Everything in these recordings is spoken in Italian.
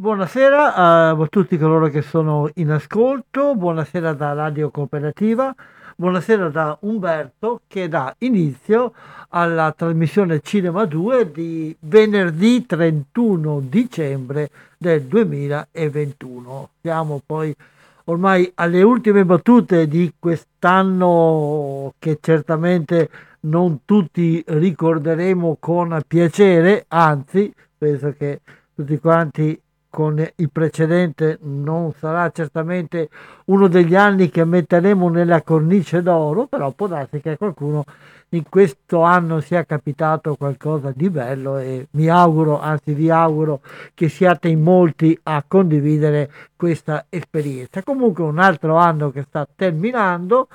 Buonasera a tutti coloro che sono in ascolto, buonasera da Radio Cooperativa. Buonasera da Umberto che dà inizio alla trasmissione Cinema 2 di venerdì 31 dicembre del 2021. Siamo poi ormai alle ultime battute di quest'anno che certamente non tutti ricorderemo con piacere, anzi penso che tutti quanti con il precedente non sarà certamente uno degli anni che metteremo nella cornice d'oro, però può darsi che qualcuno in questo anno sia capitato qualcosa di bello e mi auguro, anzi vi auguro che siate in molti a condividere questa esperienza. Comunque un altro anno che sta terminando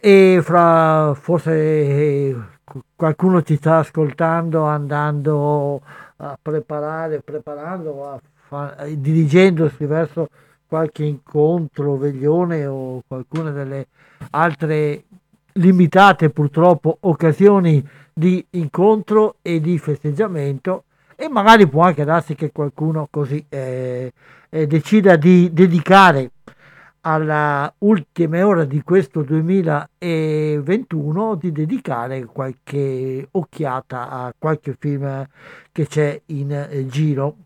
e fra forse qualcuno ci sta ascoltando andando a preparare, preparando a fa, dirigendosi verso qualche incontro, veglione o qualcuna delle altre limitate purtroppo occasioni di incontro e di festeggiamento e magari può anche darsi che qualcuno così eh, eh, decida di dedicare alla ultima ora di questo 2021 di dedicare qualche occhiata a qualche film che c'è in eh, giro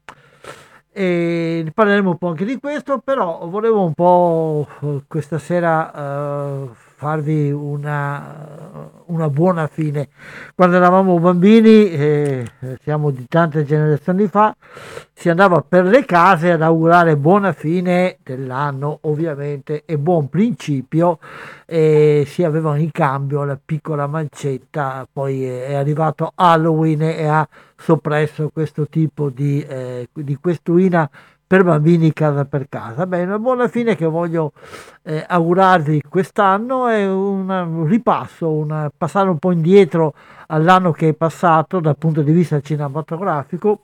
e parleremo un po' anche di questo, però volevo un po' questa sera uh, farvi una, una, buona fine. Quando eravamo bambini, eh, siamo di tante generazioni fa, si andava per le case ad augurare buona fine dell'anno, ovviamente, e buon principio, e si avevano in cambio la piccola mancetta, poi è arrivato Halloween e ha soppresso questo tipo di, eh, di questuina per bambini casa per casa. Beh, una buona fine che voglio eh, augurarvi quest'anno è un ripasso, un passare un po' indietro all'anno che è passato dal punto di vista cinematografico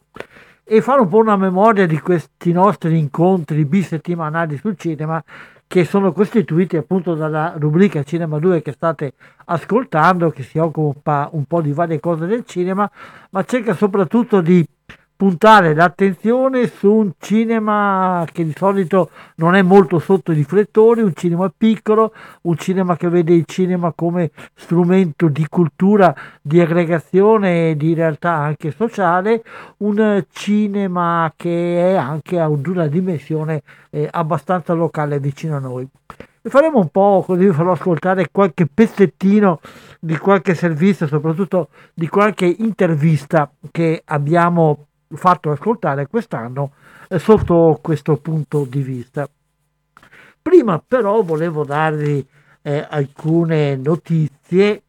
e fare un po' una memoria di questi nostri incontri bisettimanali sul cinema che sono costituiti appunto dalla rubrica Cinema 2 che state ascoltando, che si occupa un po' di varie cose del cinema, ma cerca soprattutto di puntare l'attenzione su un cinema che di solito non è molto sotto i riflettori, un cinema piccolo, un cinema che vede il cinema come strumento di cultura, di aggregazione e di realtà anche sociale, un cinema che è anche ad una dimensione eh, abbastanza locale vicino a noi. E faremo un po' così, vi farò ascoltare qualche pezzettino di qualche servizio, soprattutto di qualche intervista che abbiamo fatto ascoltare quest'anno eh, sotto questo punto di vista. Prima però volevo darvi eh, alcune notizie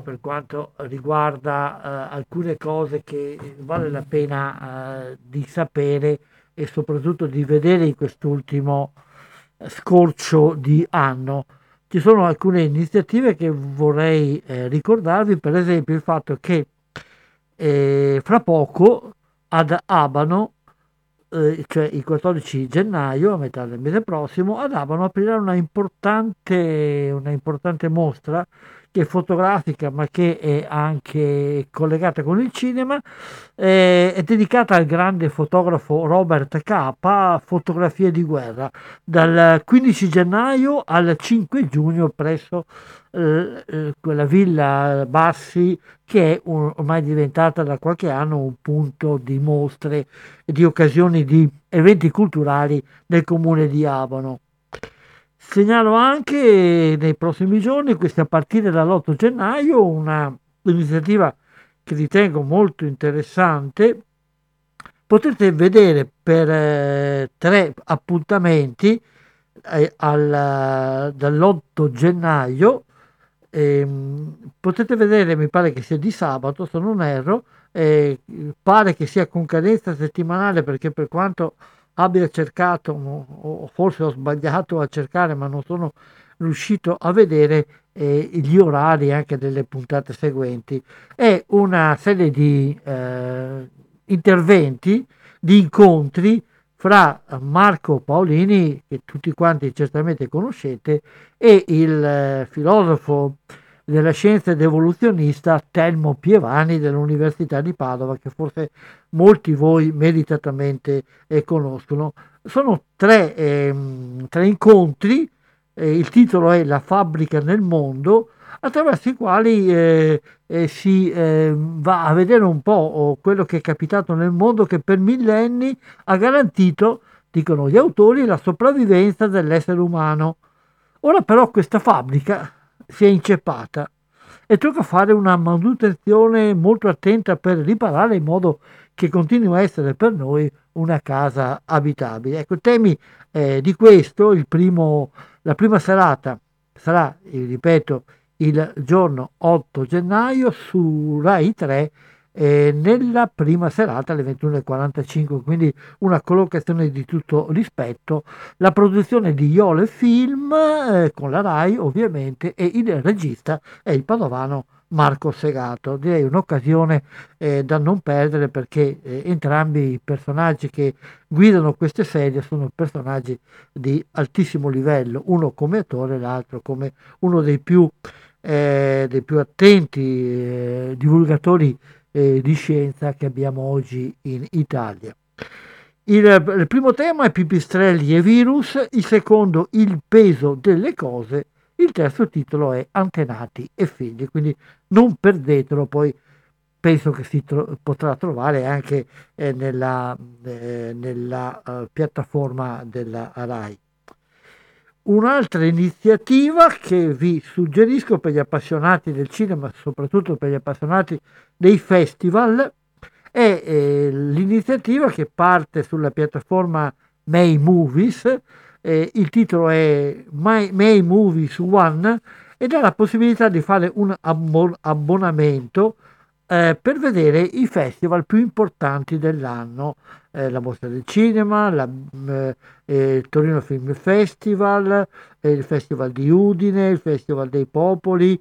per quanto riguarda eh, alcune cose che vale la pena eh, di sapere e soprattutto di vedere in quest'ultimo scorcio di anno. Ci sono alcune iniziative che vorrei eh, ricordarvi, per esempio il fatto che e fra poco ad Abano eh, cioè il 14 gennaio, a metà del mese prossimo, ad Abano aprirà una importante, una importante mostra che è fotografica ma che è anche collegata con il cinema, eh, è dedicata al grande fotografo Robert Capa, fotografie di guerra, dal 15 gennaio al 5 giugno presso eh, eh, quella villa Bassi che è un, ormai diventata da qualche anno un punto di mostre e di occasioni di eventi culturali nel comune di Abano. Segnalo anche nei prossimi giorni, questi a partire dall'8 gennaio, una iniziativa che ritengo molto interessante. Potete vedere per eh, tre appuntamenti eh, al, dall'8 gennaio, eh, potete vedere, mi pare che sia di sabato, se non erro, eh, pare che sia con cadenza settimanale perché per quanto abbia cercato, o forse ho sbagliato a cercare, ma non sono riuscito a vedere eh, gli orari anche delle puntate seguenti. È una serie di eh, interventi, di incontri fra Marco Paolini, che tutti quanti certamente conoscete, e il eh, filosofo della scienza ed evoluzionista Telmo Pievani dell'Università di Padova, che forse molti voi meritatamente eh, conoscono. Sono tre, eh, tre incontri, eh, il titolo è La fabbrica nel mondo, attraverso i quali eh, eh, si eh, va a vedere un po' oh, quello che è capitato nel mondo che per millenni ha garantito, dicono gli autori, la sopravvivenza dell'essere umano. Ora però questa fabbrica si è inceppata e tocca fare una manutenzione molto attenta per riparare in modo che continui a essere per noi una casa abitabile. Ecco, temi eh, di questo, primo, la prima serata sarà, ripeto, il giorno 8 gennaio su Rai 3 eh, nella prima serata alle 21.45, quindi una collocazione di tutto rispetto. La produzione di Iole Film eh, con la RAI ovviamente e il regista è il padovano Marco Segato. Direi un'occasione eh, da non perdere perché eh, entrambi i personaggi che guidano queste serie sono personaggi di altissimo livello, uno come attore e l'altro come uno dei più, eh, dei più attenti eh, divulgatori eh, di scienza che abbiamo oggi in Italia. Il, il, primo tema è pipistrelli e virus, il secondo il peso delle cose, il terzo titolo è antenati e figli, quindi non perdetelo, poi penso che si tro- potrà trovare anche eh, nella, eh, nella uh, piattaforma della RAI. Un'altra iniziativa che vi suggerisco per gli appassionati del cinema, soprattutto per gli appassionati dei festival, è eh, l'iniziativa che parte sulla piattaforma May Movies, eh, il titolo è My, May Movies One ed ha la possibilità di fare un abbon- abbonamento eh, per vedere i festival più importanti dell'anno, eh, la Mostra del Cinema, la, eh, eh il Torino Film Festival, eh, il Festival di Udine, il Festival dei Popoli,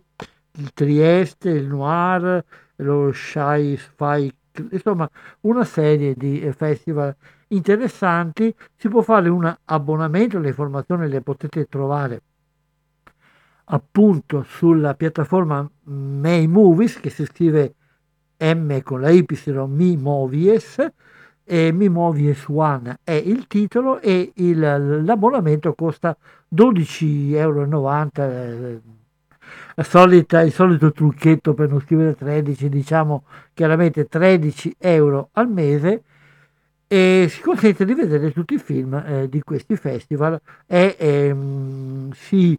il Trieste, il Noir, lo Shy Spy, insomma una serie di eh, festival interessanti. Si può fare un abbonamento, le informazioni le potete trovare appunto sulla piattaforma May Movies che si scrive M con la Y Mi Movies e Mi Movies One è il titolo e il, l'abbonamento costa 12,90 euro eh, solita, il solito trucchetto per non scrivere 13 diciamo chiaramente 13 euro al mese e si consente di vedere tutti i film eh, di questi festival e ehm, si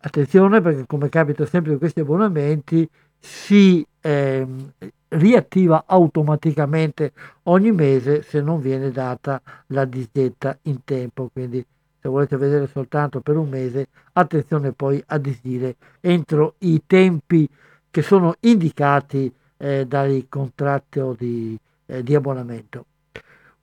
attenzione perché come capita sempre con questi abbonamenti si ehm, riattiva automaticamente ogni mese se non viene data la disdetta in tempo. Quindi se volete vedere soltanto per un mese, attenzione poi a disdire entro i tempi che sono indicati eh, contratti di, eh, di abbonamento.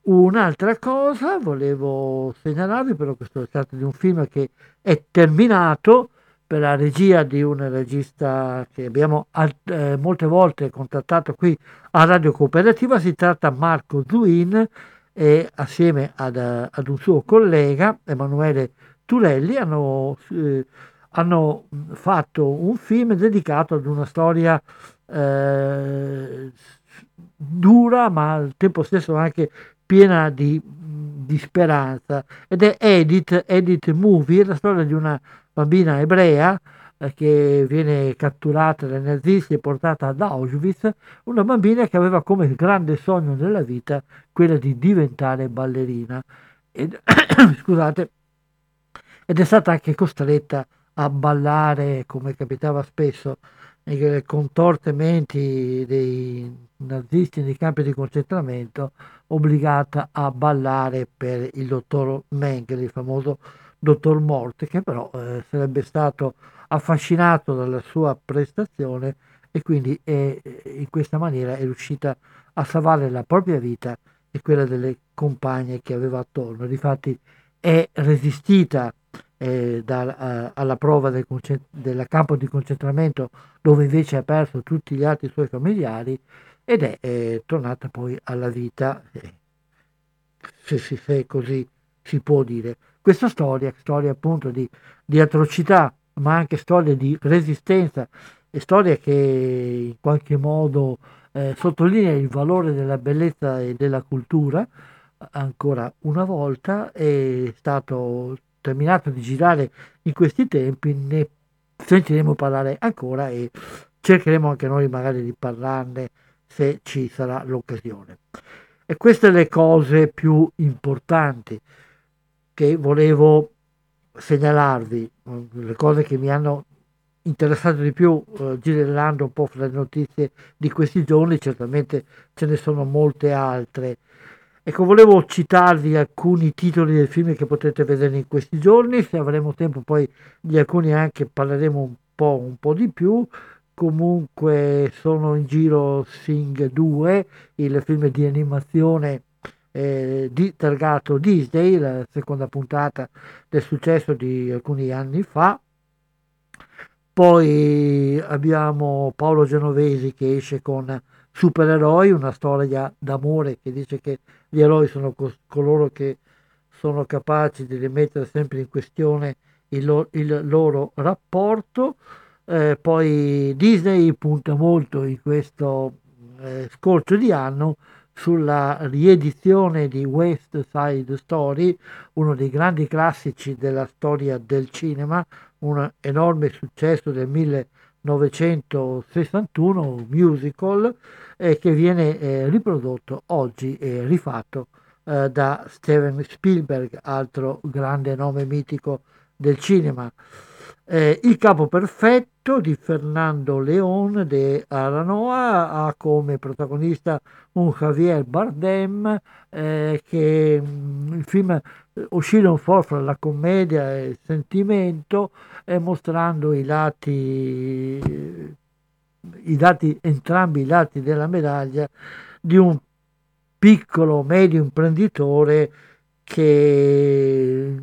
Un'altra cosa volevo segnalarvi, però questo è stato di un film che è terminato, per la regia di un regista che abbiamo eh, molte volte contattato qui a Radio Cooperativa, si tratta Marco Zuin, e assieme ad, ad un suo collega, Emanuele Turelli, hanno, eh, hanno, fatto un film dedicato ad una storia eh, dura ma al tempo stesso anche piena di, di speranza. Ed è Edith, Edith Movie, la storia di una bambina ebrea eh, che viene catturata dai nazisti e portata ad Auschwitz, una bambina che aveva come grande sogno nella vita quella di diventare ballerina. Ed, scusate, ed è stata anche costretta a ballare, come capitava spesso, nei contortementi dei nazisti nei campi di concentramento, obbligata a ballare per il dottor Mengele, il famoso dottor Morte, che però eh, sarebbe stato affascinato dalla sua prestazione e quindi è, in questa maniera è riuscita a salvare la propria vita e quella delle compagne che aveva attorno. Difatti è resistita eh, da, a, alla prova del, del, campo di concentramento dove invece ha perso tutti gli altri suoi familiari ed è eh, tornata poi alla vita, eh, se, se, se, così si può dire. Questa storia, storia appunto di, di atrocità ma anche storie di resistenza e storie che in qualche modo eh, sottolinea il valore della bellezza e della cultura. Ancora una volta è stato terminato di girare in questi tempi, ne sentiremo parlare ancora e cercheremo anche noi magari di parlarne se ci sarà l'occasione. E queste le cose più importanti che volevo segnalarvi le cose che mi hanno interessato di più, eh, girellando un po' fra le notizie di questi giorni, certamente ce ne sono molte altre. Ecco, volevo citarvi alcuni titoli del film che potete vedere in questi giorni, se avremo tempo poi di alcuni anche parleremo un po', un po di più. Comunque sono in giro Sing 2, il film di animazione eh, di, targato Disney, la seconda puntata del successo di alcuni anni fa. Poi abbiamo Paolo Genovesi che esce con Supereroi, una storia d'amore che dice che gli eroi sono co- coloro che sono capaci di rimettere sempre in questione il, lo- il loro rapporto. Eh, poi Disney punta molto in questo eh, scorcio di anno sulla riedizione di West Side Story, uno dei grandi classici della storia del cinema, un enorme successo del 1961, un musical eh, che viene eh, riprodotto oggi e rifatto eh, da Steven Spielberg, altro grande nome mitico del cinema. Eh, il capo perfetto di Fernando León de Aranoa ha come protagonista un Javier Bardem eh, che mm, il film oscilla un po' fra la commedia e il sentimento eh, mostrando i lati, i lati, entrambi i lati della medaglia di un piccolo medio imprenditore che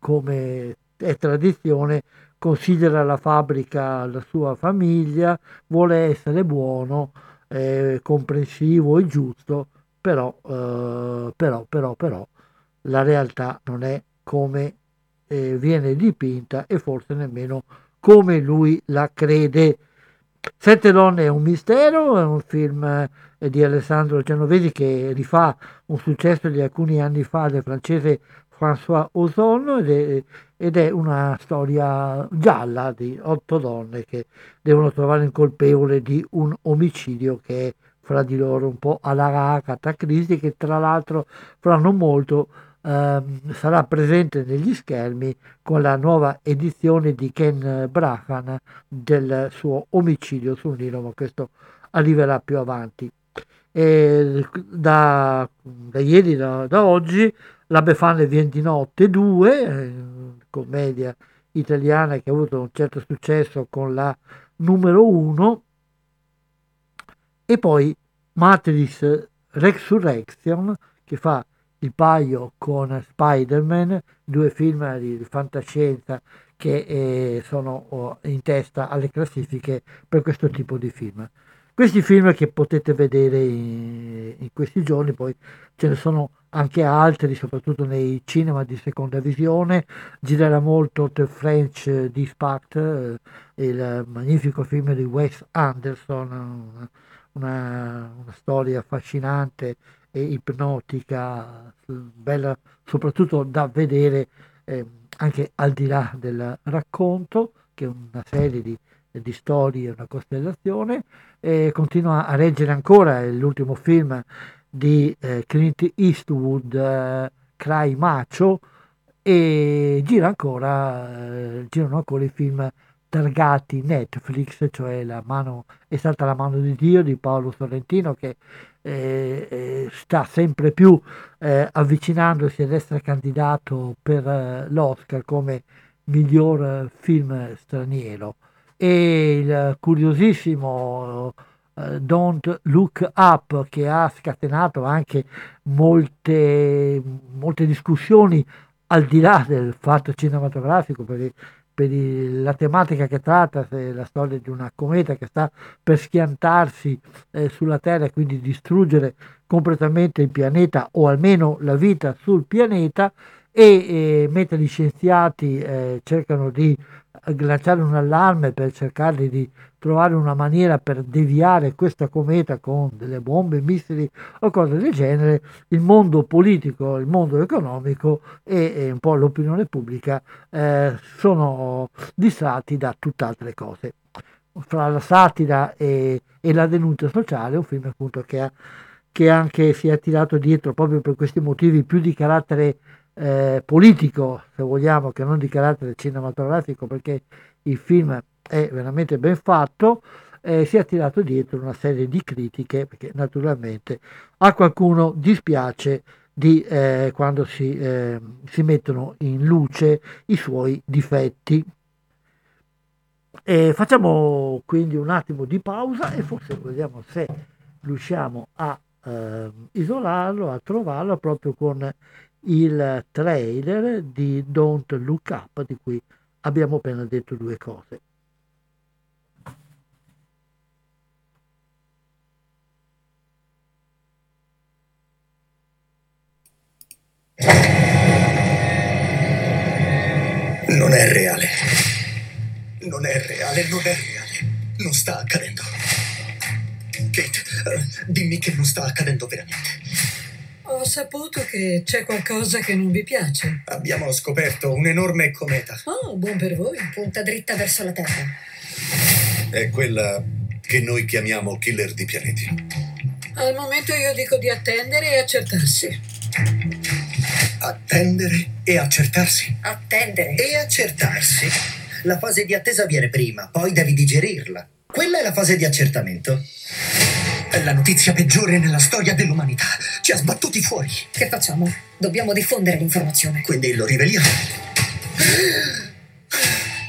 come è tradizione considera la fabbrica la sua famiglia, vuole essere buono, eh, comprensivo e giusto, però, eh, però, però, però la realtà non è come eh, viene dipinta e forse nemmeno come lui la crede. Sette donne è un mistero, è un film eh, di Alessandro Genovesi che rifà un successo di alcuni anni fa del francese François Ozon ed è, ed è una storia gialla di otto donne che devono trovare il colpevole di un omicidio che è fra di loro un po' alla Agatha Christie che tra l'altro fra non molto ehm, sarà presente negli schermi con la nuova edizione di Ken Brahan del suo omicidio sul Nilo ma questo arriverà più avanti. E da, da ieri da, da oggi la Befana viene di notte 2, eh, commedia italiana che ha avuto un certo successo con la numero 1, e poi Matrix Resurrection che fa il paio con Spider-Man, due film di, fantascienza che eh, sono oh, in testa alle classifiche per questo tipo di film. Questi film che potete vedere in, in questi giorni, poi ce ne sono anche altri, soprattutto nei cinema di seconda visione. Girerà molto The French Dispatch, eh, il magnifico film di Wes Anderson, una, una storia affascinante e ipnotica, bella soprattutto da vedere eh, anche al di là del racconto, che è una serie di, di storie, una costellazione, e continua a reggere ancora l'ultimo film di eh, Clint Eastwood, eh, Cry Macho, e gira ancora, eh, girano ancora i film targati Netflix, cioè la mano, è stata la mano di Dio di Paolo Sorrentino che eh, eh, sta sempre più eh, avvicinandosi ad essere candidato per eh, l'Oscar come miglior film straniero e il curiosissimo uh, Don't Look Up che ha scatenato anche molte, molte discussioni al di là del fatto cinematografico per il, la tematica che tratta, è la storia di una cometa che sta per schiantarsi eh, sulla Terra e quindi distruggere completamente il pianeta o almeno la vita sul pianeta e eh, mentre gli scienziati eh, cercano di lanciare un allarme per cercare di trovare una maniera per deviare questa cometa con delle bombe, missili o cose del genere, il mondo politico, il mondo economico e, e un po' l'opinione pubblica eh, sono distratti da tutt'altre cose. Fra la satira e, e la denuncia sociale, un film appunto che, ha, che anche si è attirato dietro proprio per questi motivi più di carattere eh, politico, se vogliamo, che non di carattere cinematografico, perché il film è veramente ben fatto, eh, si è tirato dietro una serie di critiche, perché naturalmente a qualcuno dispiace di eh, quando si, eh, si, mettono in luce i suoi difetti. E facciamo quindi un attimo di pausa e forse vediamo se riusciamo a eh, isolarlo, a trovarlo proprio con il trailer di Don't Look Up di cui abbiamo appena detto due cose. Non è reale. Non è reale, non è reale. Non sta accadendo. Kate, dimmi che non sta accadendo veramente. Ho saputo che c'è qualcosa che non vi piace. Abbiamo scoperto un'enorme cometa. Oh, buon per voi. Punta dritta verso la Terra. È quella che noi chiamiamo killer di pianeti. Al momento io dico di attendere e accertarsi. Attendere e accertarsi? Attendere. E accertarsi? La fase di attesa viene prima, poi devi digerirla. Quella è la fase di accertamento. È la notizia peggiore nella storia dell'umanità. Ci ha sbattuti fuori. Che facciamo? Dobbiamo diffondere l'informazione. Quindi lo riveliamo.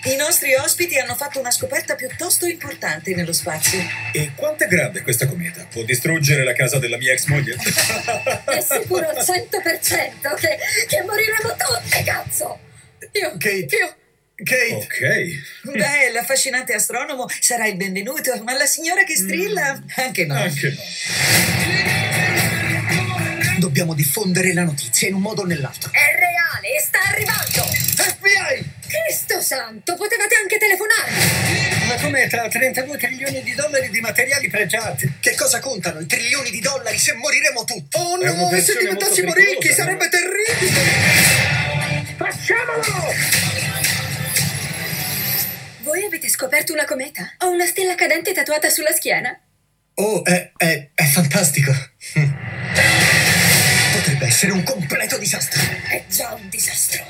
I nostri ospiti hanno fatto una scoperta piuttosto importante nello spazio. E quanto è grande questa cometa? Può distruggere la casa della mia ex moglie? è sicuro al 100% che, che moriremo tutti, cazzo! Io, Kate. io, Kate. Ok. Beh, l'affascinante astronomo sarà il benvenuto, ma la signora che strilla, Mm. anche no. Anche no. Dobbiamo diffondere la notizia in un modo o nell'altro. È reale e sta arrivando! FBI! Cristo santo, potevate anche telefonare! La cometa ha 32 trilioni di dollari di materiali pregiati. Che cosa contano i trilioni di dollari se moriremo tutti? Oh no, e se diventassimo ricchi sarebbe terribile! Facciamolo! Voi avete scoperto una cometa? Ho una stella cadente tatuata sulla schiena. Oh, è, è, è fantastico. Potrebbe essere un completo disastro. È già un disastro.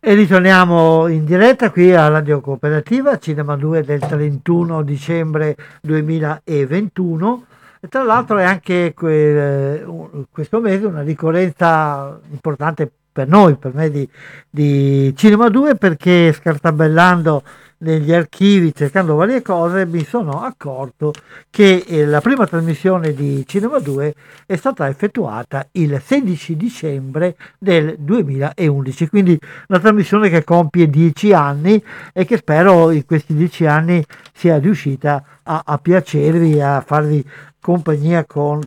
E ritorniamo in diretta qui a Radio Cooperativa, Cinema 2 del 31 dicembre 2021. E tra l'altro è anche que- questo mese una ricorrenza importante per noi, per me di, di Cinema 2, perché scartabellando negli archivi, cercando varie cose, mi sono accorto che eh, la prima trasmissione di Cinema 2 è stata effettuata il 16 dicembre del 2011, quindi una trasmissione che compie dieci anni e che spero in questi dieci anni sia riuscita a, a piacervi, a farvi compagnia con,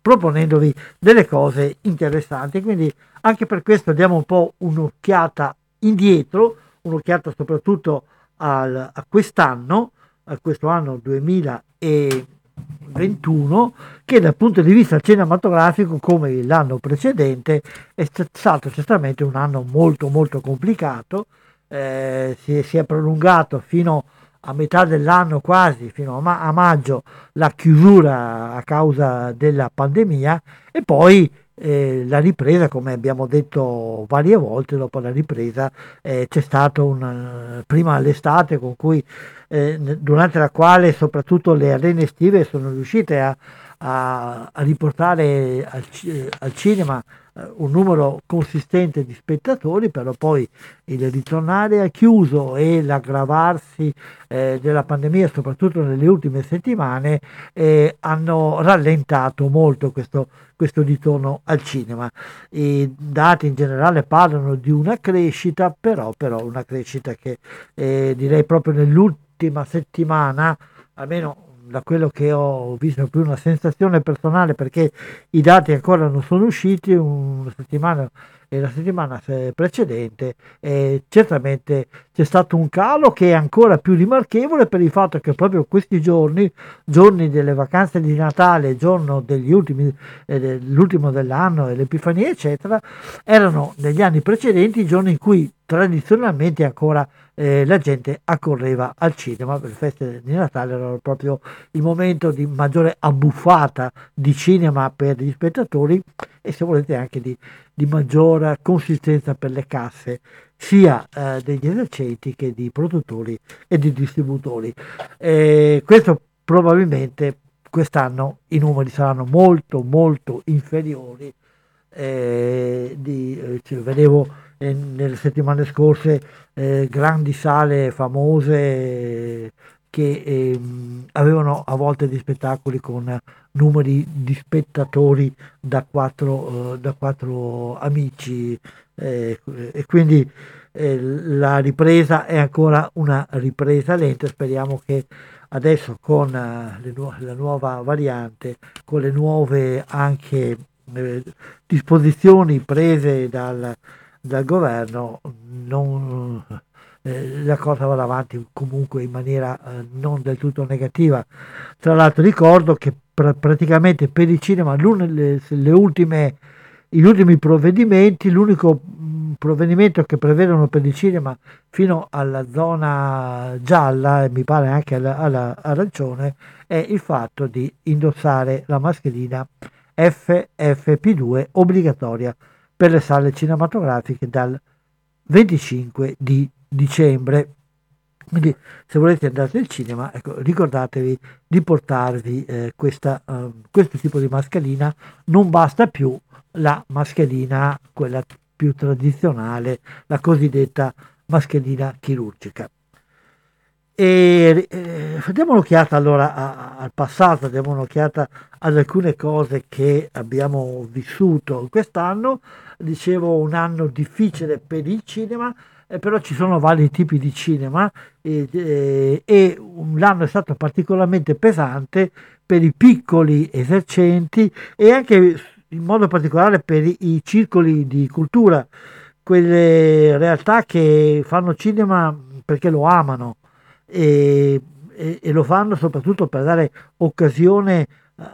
proponendovi delle cose interessanti. Quindi anche per questo diamo un po' un'occhiata indietro, un'occhiata soprattutto al, a quest'anno, a questo anno 2021, che dal punto di vista cinematografico, come l'anno precedente, è stato certamente un anno molto molto complicato, eh, si, si, è prolungato fino a metà dell'anno quasi, fino a, ma- a maggio, la chiusura a causa della pandemia e poi eh, la ripresa, come abbiamo detto varie volte, dopo la ripresa eh, c'è stato un, prima l'estate con cui, eh, durante la quale soprattutto le arene estive sono riuscite a, a, a riportare al, al cinema eh, un numero consistente di spettatori, però poi il ritornare a chiuso e l'aggravarsi eh, della pandemia, soprattutto nelle ultime settimane, eh, hanno rallentato molto questo, questo ritorno al cinema. I dati in generale parlano di una crescita, però, però una crescita che eh, direi proprio nell'ultima settimana, almeno da quello che ho visto più una sensazione personale perché i dati ancora non sono usciti una settimana la settimana precedente eh, certamente c'è stato un calo che è ancora più rimarchevole per il fatto che proprio questi giorni, giorni delle vacanze di Natale, giorno degli ultimi, eh, dell'ultimo dell'anno e l'Epifania eccetera, erano negli anni precedenti i giorni in cui tradizionalmente ancora eh, la gente accorreva al cinema per le feste di Natale era proprio il momento di maggiore abbuffata di cinema per gli spettatori e se volete anche di, di maggiore consistenza per le casse sia eh, degli esercenti che di produttori e di distributori. Eh, questo probabilmente quest'anno i numeri saranno molto molto inferiori. Eh, di, eh, cioè, vedevo eh, nelle settimane scorse eh, grandi sale famose che eh, avevano a volte dei spettacoli con numeri di spettatori da quattro, eh, da quattro amici eh, e quindi eh, la ripresa è ancora una ripresa lenta speriamo che adesso con la nuova variante con le nuove anche disposizioni prese dal, dal governo non, la cosa va avanti comunque in maniera non del tutto negativa. Tra l'altro ricordo che pr- praticamente per il cinema le, le ultime, gli ultimi provvedimenti, l'unico mh, provvedimento che prevedono per il cinema fino alla zona gialla e mi pare anche alla, alla arancione è il fatto di indossare la mascherina FFP2 obbligatoria per le sale cinematografiche dal 25 di dicembre. Quindi se volete andare al cinema, ecco, ricordatevi di portarvi eh, questa, uh, questo tipo di mascherina. Non basta più la mascherina, quella più tradizionale, la cosiddetta mascherina chirurgica. E eh, diamo un'occhiata allora a, a, al passato, diamo un'occhiata ad alcune cose che abbiamo vissuto quest'anno. Dicevo un anno difficile per il cinema, eh, però ci sono vari tipi di cinema e, e, e l'anno è stato particolarmente pesante per i piccoli esercenti e anche in modo particolare per i, i circoli di cultura, quelle realtà che fanno cinema perché lo amano e, e, lo fanno soprattutto per dare occasione uh,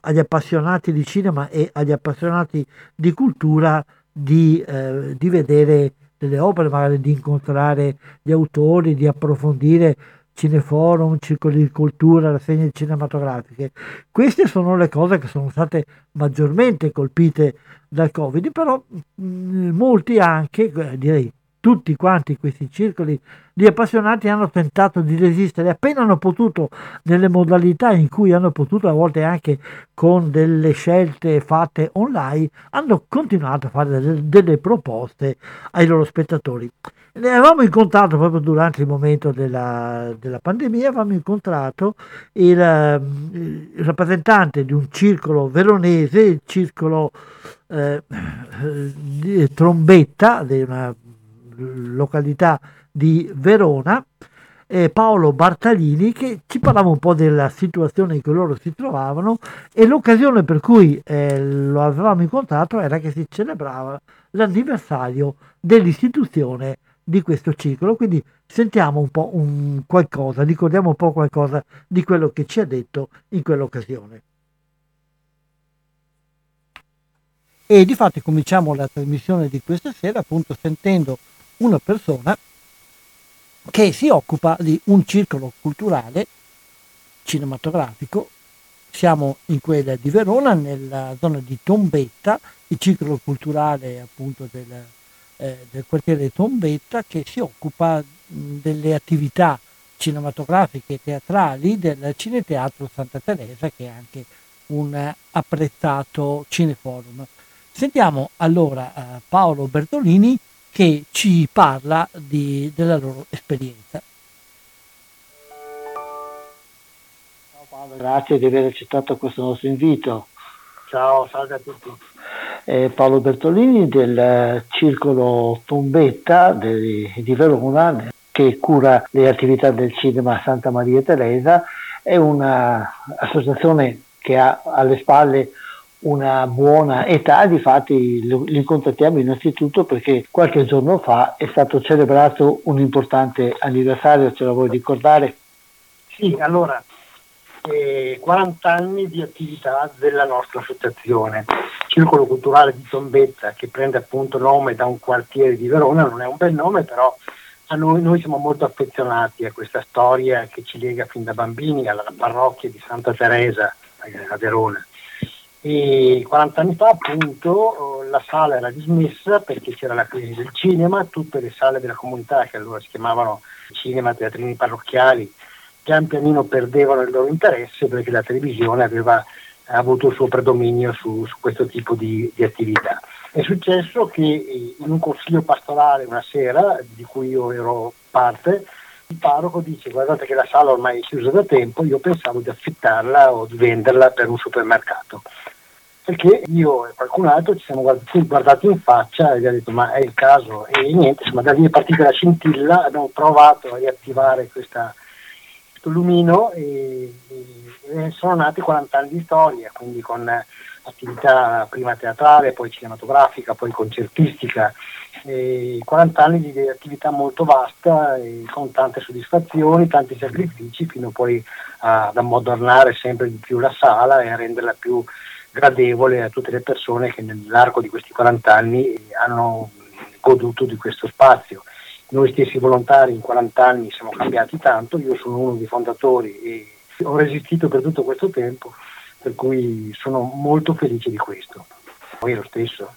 agli appassionati di cinema e agli appassionati di cultura di, uh, di vedere delle opere, magari di incontrare gli autori, di approfondire cineforum, circoli di cultura, rassegne cinematografiche. Queste sono le cose che sono state maggiormente colpite dal Covid, però mh, molti anche, direi tutti quanti questi circoli di appassionati hanno tentato di resistere appena hanno potuto nelle modalità in cui hanno potuto a volte anche con delle scelte fatte online hanno continuato a fare delle, delle proposte ai loro spettatori. Ne avevamo incontrato proprio durante il momento della, della pandemia avevamo incontrato il, il, rappresentante di un circolo veronese il circolo eh, Trombetta di una località di Verona, eh, Paolo Bartalini, che ci parlava un po' della situazione in cui loro si trovavano e l'occasione per cui eh, lo avevamo incontrato era che si celebrava l'anniversario dell'istituzione di questo ciclo, quindi sentiamo un po' un qualcosa, ricordiamo un po' qualcosa di quello che ci ha detto in quell'occasione. E di fatto cominciamo la trasmissione di questa sera appunto sentendo una persona che si occupa di un circolo culturale cinematografico. Siamo in quella di Verona, nella zona di Tombetta, il circolo culturale appunto del, eh, del quartiere Tombetta che si occupa delle attività cinematografiche e teatrali del Cineteatro Santa Teresa che è anche un apprezzato cineforum. Sentiamo allora eh, Paolo Bertolini che ci parla di, della loro esperienza. Ciao Paolo, grazie di aver accettato questo nostro invito. Ciao, salve a tutti. Eh, Paolo Bertolini del Circolo Tombetta di, di Verona che cura le attività del cinema Santa Maria Teresa, è un'associazione che ha alle spalle una buona età, difatti li contattiamo innanzitutto perché qualche giorno fa è stato celebrato un importante anniversario, ce la vuoi ricordare? Sì, allora, eh, 40 anni di attività della nostra associazione, Circolo Culturale di Tombetta, che prende appunto nome da un quartiere di Verona, non è un bel nome, però a noi, noi siamo molto affezionati a questa storia che ci lega fin da bambini alla parrocchia di Santa Teresa eh, a Verona e 40 anni fa appunto la sala era dismessa perché c'era la crisi del cinema, tutte le sale della comunità che allora si chiamavano cinema, teatrini parrocchiali, pian pianino perdevano il loro interesse perché la televisione aveva avuto il suo predominio su, su questo tipo di, di, attività. È successo che in un consiglio pastorale una sera, di cui io ero parte, il parroco dice guardate che la sala ormai è chiusa da tempo, io pensavo di affittarla o di venderla per un supermercato perché io e qualcun altro ci siamo guardati, guardati in faccia e ha detto ma è il caso e niente, insomma da lì è partita la scintilla, abbiamo provato a riattivare questa, questo lumino e, e, sono nati 40 anni di storia, quindi con attività prima teatrale, poi cinematografica, poi concertistica, 40 anni di attività molto vasta con tante soddisfazioni, tanti sacrifici, fino poi ad ammodernare sempre di più la sala e a renderla più gradevole a tutte le persone che nell'arco di questi 40 anni hanno goduto di questo spazio. Noi stessi volontari in 40 anni siamo cambiati tanto, io sono uno dei fondatori e ho resistito per tutto questo tempo, per cui sono molto felice di questo. Poi lo stesso.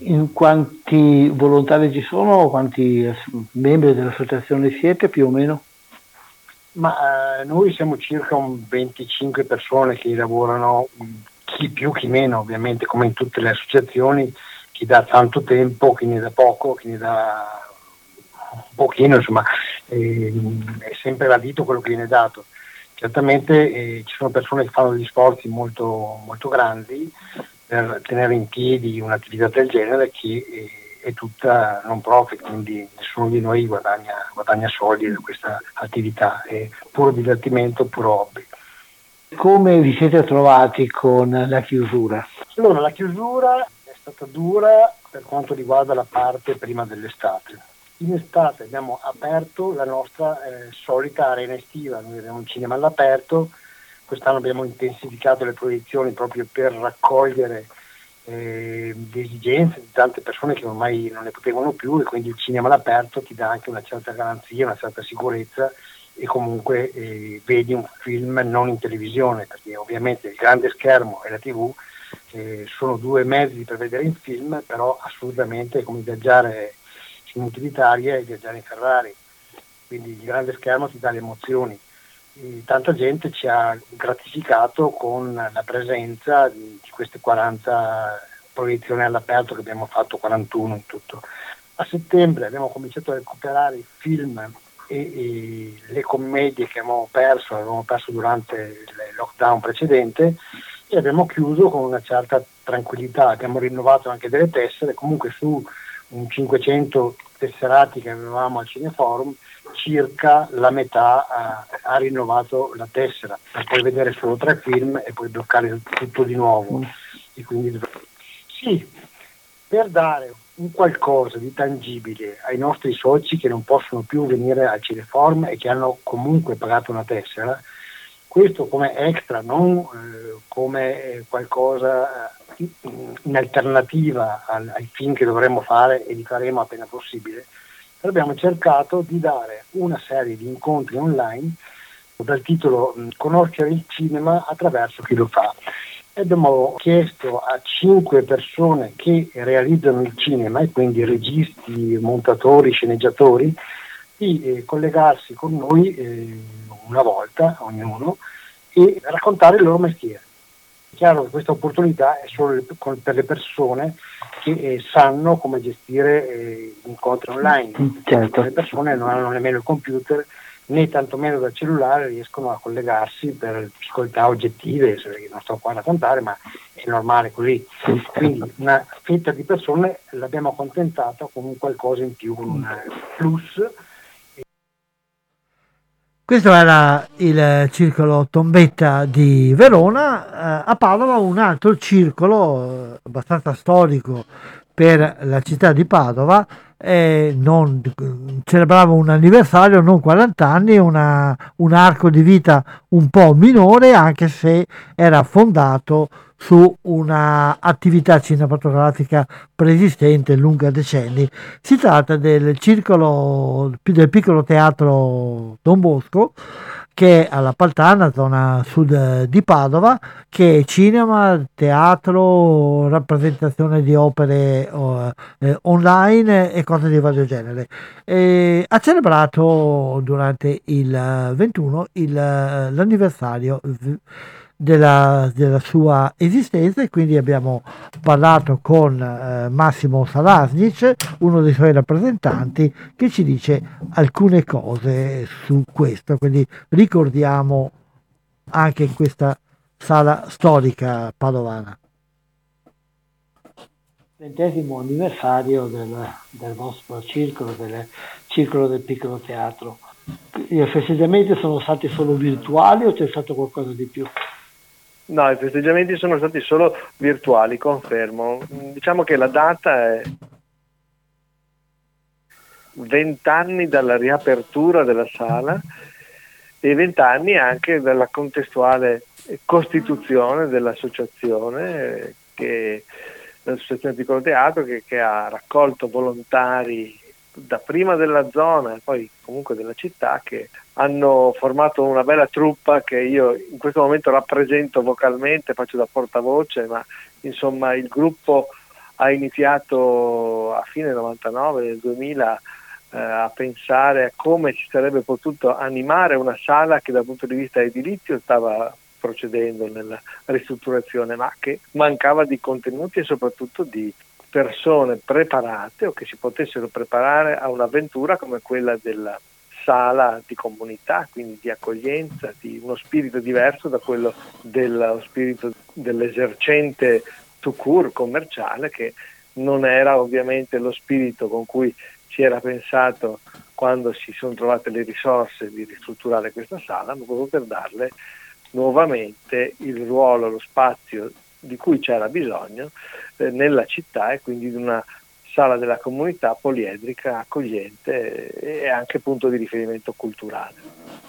In quanti volontari ci sono, quanti membri dell'associazione siete più o meno? Ma eh, noi siamo circa un 25 persone che lavorano, chi più chi meno ovviamente, come in tutte le associazioni, chi dà tanto tempo, chi ne dà poco, chi ne dà un pochino, insomma, eh, è sempre radito quello che viene dato. Certamente eh, ci sono persone che fanno degli sforzi molto, molto grandi per tenere in piedi un'attività del genere che eh, è tutta non profit, quindi nessuno di noi guadagna, guadagna soldi da questa attività, è puro divertimento, puro hobby. Come vi siete trovati con la chiusura? Allora, la chiusura è stata dura per quanto riguarda la parte prima dell'estate. In estate abbiamo aperto la nostra eh, solita arena estiva, noi abbiamo un cinema all'aperto, quest'anno abbiamo intensificato le proiezioni proprio per raccogliere eh, di esigenze di tante persone che ormai non ne potevano più e quindi il cinema all'aperto ti dà anche una certa garanzia, una certa sicurezza e comunque eh, vedi un film non in televisione perché ovviamente il grande schermo e la tv eh, sono due mezzi per vedere il film però assolutamente è come viaggiare macchine utilitarie e viaggiare in Ferrari. Quindi il grande schermo ti dà le emozioni. Tanta gente ci ha gratificato con la presenza di, di queste 40 proiezioni all'aperto che abbiamo fatto, 41 in tutto. A settembre abbiamo cominciato a recuperare i film e, e le commedie che avevamo perso, avevamo perso durante il lockdown precedente e abbiamo chiuso con una certa tranquillità, abbiamo rinnovato anche delle tessere, comunque su un 500 tesserati che avevamo al Cineforum, circa la metà ha, ha rinnovato la tessera, per poi vedere solo tre film e poi bloccare tutto di nuovo. E quindi, sì, per dare un qualcosa di tangibile ai nostri soci che non possono più venire al Cineform e che hanno comunque pagato una tessera, questo come extra, non eh, come eh, qualcosa eh, in alternativa al, ai film che dovremmo fare e li faremo appena possibile, abbiamo cercato di dare una serie di incontri online dal titolo Conoscere il cinema attraverso chi lo fa abbiamo chiesto a cinque persone che realizzano il cinema, e quindi registi, montatori, sceneggiatori, di eh, collegarsi con noi eh, una volta ognuno e raccontare il loro mestiere. Chiaro che questa opportunità è solo per le persone che eh, sanno come gestire eh, incontri online. Certo. Le persone non hanno nemmeno il computer né tantomeno dal cellulare riescono a collegarsi per difficoltà oggettive, non sto qua a raccontare, ma è normale così. Quindi una fetta di persone l'abbiamo accontentata con un qualcosa in più, con un plus. Questo era il circolo Tombetta di Verona, a Padova un altro circolo eh, abbastanza storico per la città di Padova eh, non, celebrava un anniversario, non 40 anni, una, un arco di vita un po' minore, anche se era fondato su un'attività cinematografica preesistente lunga decenni. Si tratta del circolo del piccolo teatro Don Bosco che è alla Paltana, zona sud di Padova, che è cinema, teatro, rappresentazione di opere eh, online e cose di vario genere. E ha celebrato durante il 21 il, l'anniversario della, della, sua esistenza e quindi abbiamo parlato con eh, Massimo Salasnic, uno dei suoi rappresentanti, che ci dice alcune cose su questo. Quindi ricordiamo anche in questa sala storica padovana. Ventesimo anniversario del, del vostro circolo, del circolo del piccolo teatro. I festeggiamenti sono stati solo virtuali o c'è stato qualcosa di più? No, i festeggiamenti sono stati solo virtuali, confermo. Diciamo che la data è 20 anni dalla riapertura della sala e 20 anni anche dalla contestuale costituzione dell'associazione, che, l'associazione Piccolo Teatro, che, che ha raccolto volontari da prima della zona e poi comunque della città che hanno formato una bella truppa che io in questo momento rappresento vocalmente, faccio da portavoce, ma insomma il gruppo ha iniziato a fine 99, nel 2000 eh, a pensare a come si sarebbe potuto animare una sala che dal punto di vista edilizio stava procedendo nella ristrutturazione, ma che mancava di contenuti e soprattutto di persone preparate o che si potessero preparare a un'avventura come quella della sala di comunità, quindi di accoglienza, di uno spirito diverso da quello dello spirito dell'esercente to cure commerciale che non era ovviamente lo spirito con cui si era pensato quando si sono trovate le risorse di ristrutturare questa sala, ma proprio per darle nuovamente il ruolo, lo spazio di cui c'era bisogno eh, nella città e quindi di una sala della comunità poliedrica, accogliente e anche punto di riferimento culturale.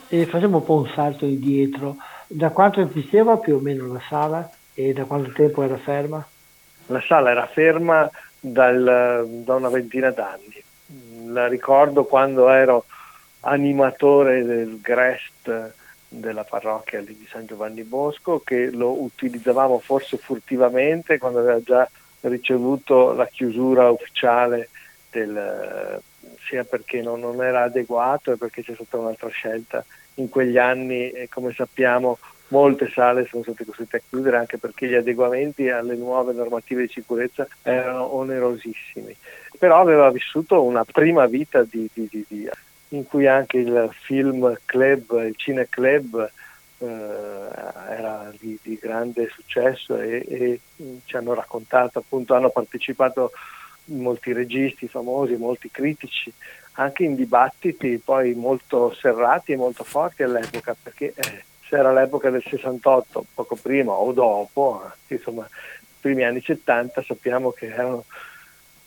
E facciamo un po' un salto indietro. Da quanto esisteva più o meno la sala e da quanto tempo era ferma? La sala era ferma dal, da una ventina d'anni. La ricordo quando ero animatore del GREST della parrocchia di San Giovanni Bosco che lo utilizzavamo forse furtivamente quando aveva già ricevuto la chiusura ufficiale del, sia perché non, non era adeguato e perché c'è stata un'altra scelta in quegli anni come sappiamo molte sale sono state costrette a chiudere anche perché gli adeguamenti alle nuove normative di sicurezza erano onerosissimi. Però aveva vissuto una prima vita di, di, di, in cui anche il film club, il cine club eh, era di, grande successo e, e, ci hanno raccontato, appunto hanno partecipato molti registi famosi, molti critici, anche in dibattiti poi molto serrati e molto forti all'epoca perché eh, se era l'epoca del 68, poco prima o dopo, insomma, i primi anni 70 sappiamo che erano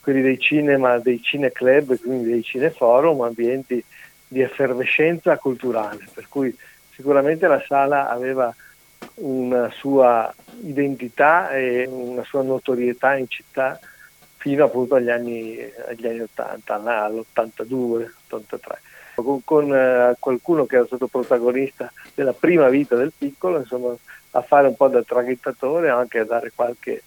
quelli dei cinema, dei cineclub, quindi dei cineforum, ambienti di effervescenza culturale, per cui sicuramente la sala aveva una sua identità e una sua notorietà in città fino appunto agli anni, agli anni 80, all'82, 83 con, con eh, qualcuno che era stato protagonista della prima vita del piccolo, insomma, a fare un po' da traghettatore, anche a dare qualche,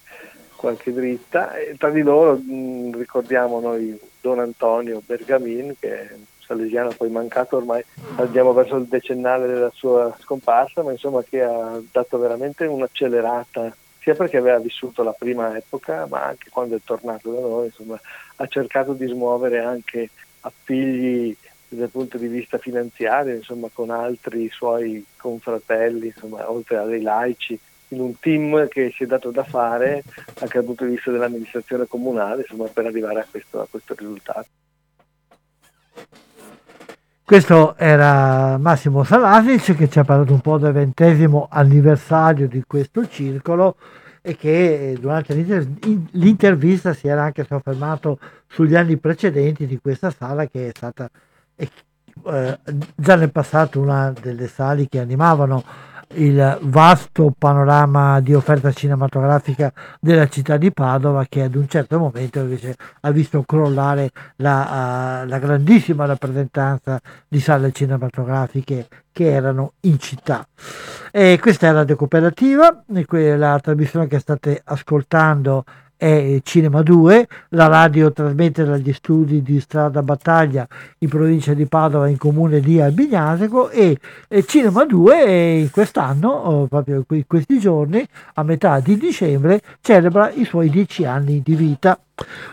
qualche dritta. E tra di loro mh, ricordiamo noi Don Antonio Bergamin, che è salesiano poi mancato ormai, andiamo verso il decennale della sua scomparsa, ma insomma che ha dato veramente un'accelerata sia perché aveva vissuto la prima epoca, ma anche quando è tornato da noi, insomma, ha cercato di smuovere anche appigli dal punto di vista finanziario, insomma, con altri suoi confratelli, insomma, oltre a dei laici, in un team che si è dato da fare anche dal punto di vista dell'amministrazione comunale, insomma, per arrivare a questo, a questo risultato. Questo era Massimo Salasic che ci ha parlato un po' del ventesimo anniversario di questo circolo e che durante l'intervista si era anche soffermato sugli anni precedenti di questa sala che è stata eh, già nel passato una delle sali che animavano il vasto panorama di offerta cinematografica della città di Padova che ad un certo momento invece ha visto crollare la, uh, la grandissima rappresentanza di sale cinematografiche che erano in città. E questa è la Cooperativa, la trasmissione che state ascoltando è Cinema 2, la radio trasmette dagli studi di Strada Battaglia in provincia di Padova in comune di Albignasego e, e Cinema 2 quest'anno, oh, proprio in questi giorni, a metà di dicembre, celebra i suoi dieci anni di vita.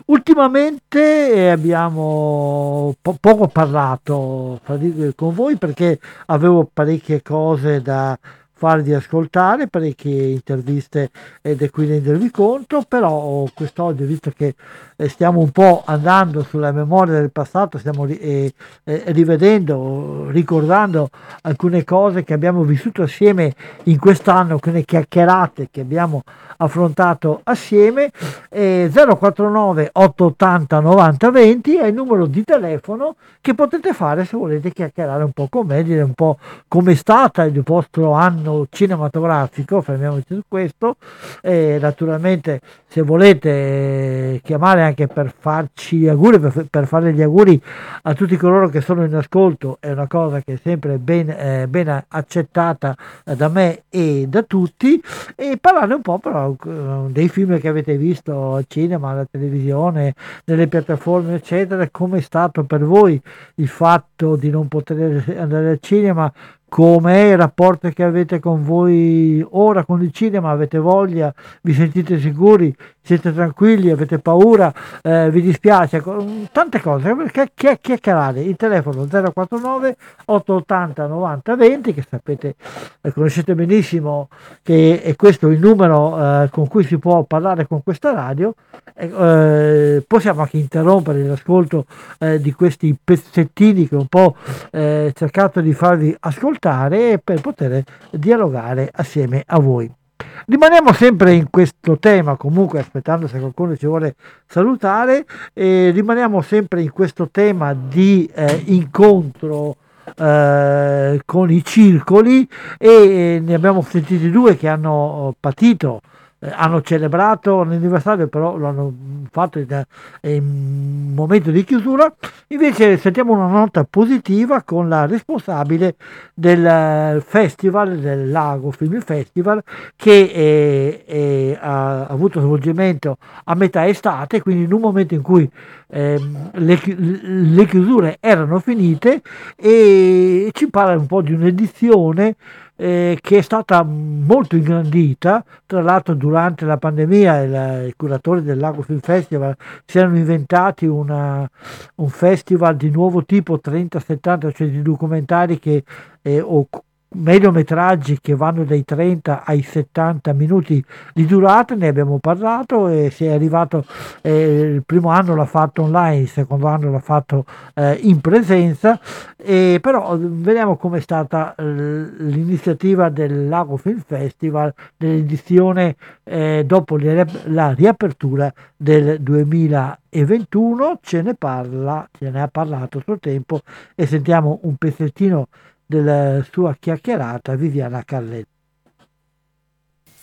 Ultimamente eh, abbiamo po- poco parlato con voi perché avevo parecchie cose da farvi ascoltare parecchie interviste ed è qui rendervi conto, però quest'oggi, visto che eh, stiamo un po' andando sulla memoria del passato, stiamo eh, eh, rivedendo, ricordando alcune cose che abbiamo vissuto assieme in quest'anno, alcune chiacchierate che abbiamo affrontato assieme. 049 880 90 20 è il numero di telefono che potete fare se volete chiacchierare un po' con me, dire un po' come è stata il vostro anno cinematografico, fermiamoci su questo, e naturalmente se volete chiamare anche per farci gli auguri, per, per, fare gli auguri a tutti coloro che sono in ascolto, è una cosa che è sempre ben, eh, ben accettata eh, da me e da tutti, e parlare un po' però eh, dei film che avete visto al cinema, alla televisione, nelle piattaforme, eccetera, come è stato per voi il fatto di non poter andare al cinema, com'è il rapporto che avete con voi ora con il cinema, avete voglia, vi sentite sicuri, siete tranquilli, avete paura, eh, vi dispiace, tante cose, perché chiacchierare, il telefono 049 880 90 20 che sapete, eh, conoscete benissimo che è questo il numero eh, con cui si può parlare con questa radio, eh, possiamo anche interrompere l'ascolto eh, di questi pezzettini che ho un po' eh, cercato di farvi ascoltare ascoltare per poter dialogare assieme a voi. Rimaniamo sempre in questo tema, comunque aspettando se qualcuno ci vuole salutare, eh, rimaniamo sempre in questo tema di eh, incontro eh, con i circoli e eh, ne abbiamo sentiti due che hanno patito eh, hanno celebrato l'anniversario, però lo hanno fatto in, in momento di chiusura, invece sentiamo una nota positiva con la responsabile del festival, del Lago Film Festival, che è, è, ha avuto svolgimento a metà estate, quindi in un momento in cui eh, le, le chiusure erano finite e ci parla un po' di un'edizione eh, che è stata molto ingrandita, tra l'altro durante la pandemia il, i curatori del Lago Film Festival si erano inventati una, un festival di nuovo tipo 30-70, cioè di documentari che, eh, o mediometraggi che vanno dai 30 ai 70 minuti di durata, ne abbiamo parlato e si è arrivato, eh, il primo anno l'ha fatto online, il secondo anno l'ha fatto eh, in presenza, e però vediamo com'è stata eh, l'iniziativa del Lago Film Festival dell'edizione eh, dopo la riapertura del 2021, ce ne parla, ce ne ha parlato a suo tempo e sentiamo un pezzettino della sua chiacchierata Viviana Carletti.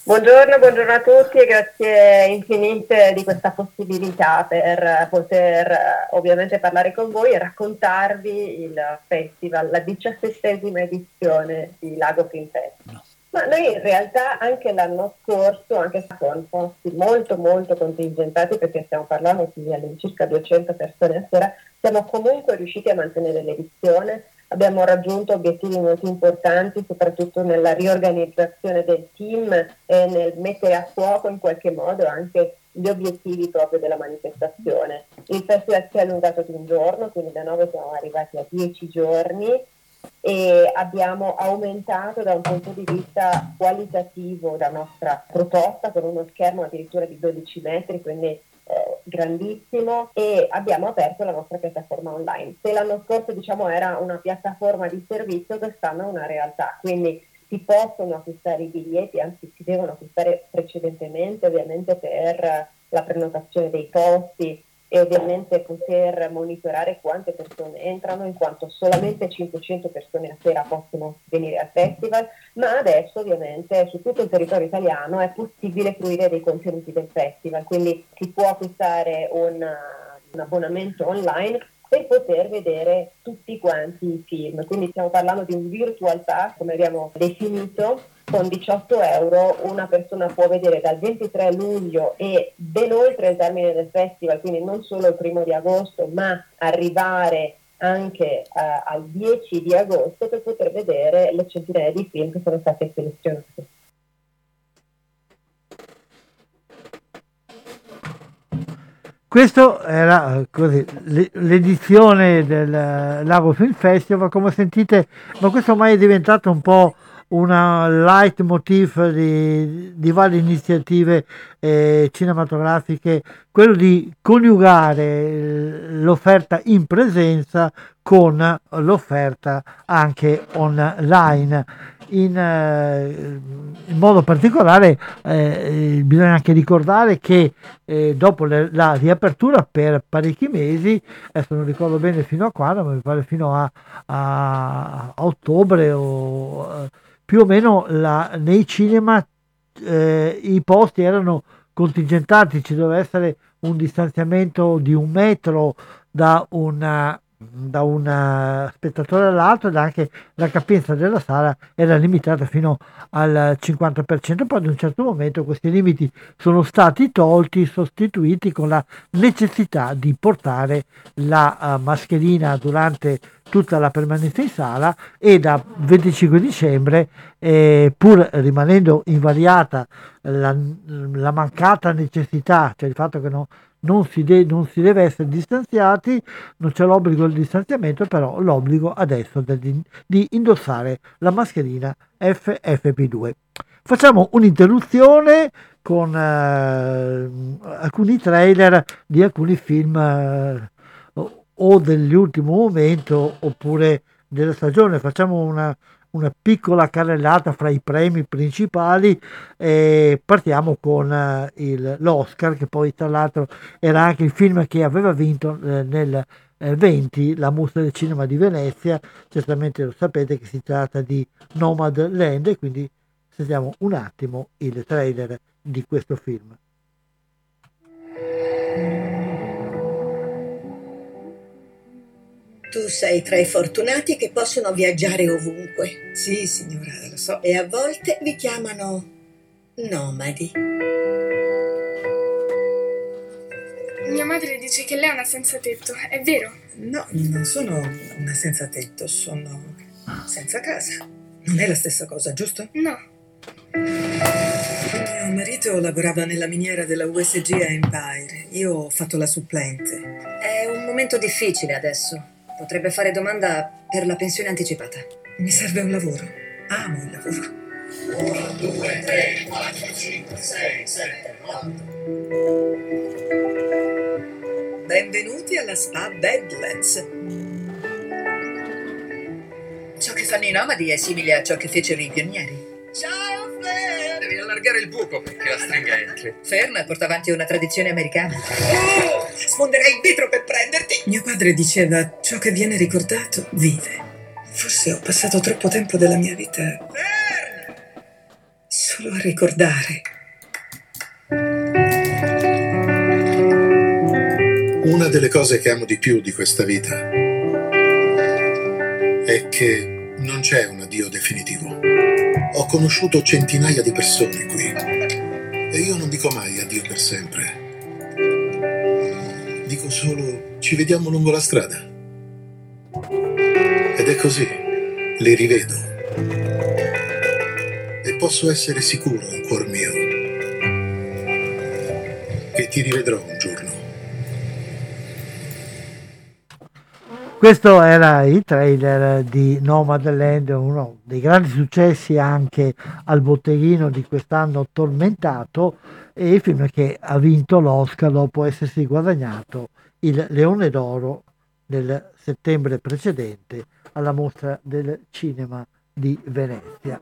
Buongiorno, buongiorno, a tutti e grazie infinite di questa possibilità per poter ovviamente parlare con voi e raccontarvi il festival, la diciassettesima edizione di Lago Film Festival. Ma noi in realtà anche l'anno scorso, anche con posti molto molto contingentati, perché stiamo parlando di all'incirca 200 persone a sera, siamo comunque riusciti a mantenere l'edizione abbiamo raggiunto obiettivi molto importanti, soprattutto nella riorganizzazione del team e nel mettere a fuoco in qualche modo anche gli obiettivi proprio della manifestazione. Il festival si è allungato di un giorno, quindi da 9 siamo arrivati a 10 giorni e abbiamo aumentato da un punto di vista qualitativo la nostra proposta con uno schermo addirittura di 12 metri, quindi eh, grandissimo e abbiamo aperto la nostra piattaforma online. Se l'anno scorso diciamo era una piattaforma di servizio, quest'anno è una realtà, quindi si possono acquistare i biglietti, anzi si devono acquistare precedentemente ovviamente per la prenotazione dei posti e ovviamente poter monitorare quante persone entrano, in quanto solamente 500 persone a sera possono venire al festival, ma adesso ovviamente su tutto il territorio italiano è possibile fruire dei contenuti del festival, quindi si può acquistare un, un abbonamento online per poter vedere tutti quanti i film. Quindi stiamo parlando di un virtual pass, come abbiamo definito, con 18 euro una persona può vedere dal 23 luglio e ben oltre il termine del festival, quindi non solo il primo di agosto, ma arrivare anche eh, al 10 di agosto per poter vedere le centinaia di film che sono stati selezionati. Questo era eh, così, l'edizione del eh, Lago Film Festival, come sentite, ma questo ormai è diventato un po' una leitmotiv di, di varie iniziative eh, cinematografiche, quello di coniugare eh, l'offerta in presenza con l'offerta anche online. In, eh, in modo particolare eh, bisogna anche ricordare che eh, dopo le, la riapertura per parecchi mesi, adesso non ricordo bene fino a quando, ma mi pare fino a, a ottobre o più o meno la, nei cinema eh, i posti erano contingentati, ci doveva essere un distanziamento di un metro da una da un eh, spettatore all'altro ed anche la capienza della sala era limitata fino al 50%, poi ad un certo momento questi limiti sono stati tolti, sostituiti con la necessità di portare la uh, mascherina durante tutta la permanenza in sala e da 25 dicembre, eh, pur rimanendo invariata la, la mancata necessità, cioè il fatto che no, non si, de- non si, deve essere distanziati, non c'è l'obbligo del distanziamento, però l'obbligo adesso di, di indossare la mascherina FFP2. Facciamo un'interruzione con eh, alcuni trailer di alcuni film eh, o dell'ultimo momento oppure della stagione. Facciamo una, una piccola carrellata fra i premi principali e partiamo con eh, il, l'Oscar che poi tra l'altro era anche il film che aveva vinto eh, nel eh, 20 la mostra del cinema di Venezia. Certamente lo sapete che si tratta di Nomad Land e quindi sentiamo un attimo il trailer di questo film Tu sei tra i fortunati che possono viaggiare ovunque. Sì, signora, lo so. E a volte vi chiamano nomadi. Mia madre dice che lei è una senza tetto, è vero? No, non sono una senza tetto, sono senza casa. Non è la stessa cosa, giusto? No. Mio marito lavorava nella miniera della USG a Empire. Io ho fatto la supplente. È un momento difficile adesso. Potrebbe fare domanda per la pensione anticipata. Mi serve un lavoro. Amo il lavoro. 1, 2, 3, 4, 5, 6, 7, 8. Benvenuti alla spa Badlands. Ciò che fanno i nomadi è simile a ciò che fecero i pionieri. Ciao Flair! Devi allargare il buco perché la stringa entri. Fern porta avanti una tradizione americana. Oh, sfonderai il vetro per prenderti! Mio padre diceva ciò che viene ricordato vive. Forse ho passato troppo tempo della mia vita Fern! solo a ricordare. Una delle cose che amo di più di questa vita è che non c'è un addio definitivo. Ho conosciuto centinaia di persone qui e io non dico mai addio per sempre. Dico solo ci vediamo lungo la strada. Ed è così, li rivedo. E posso essere sicuro in cuor mio che ti rivedrò un giorno. Questo era il trailer di Nomadland, uno dei grandi successi anche al botteghino di quest'anno tormentato e il film che ha vinto l'Oscar dopo essersi guadagnato il Leone d'Oro nel settembre precedente alla mostra del cinema di Venezia.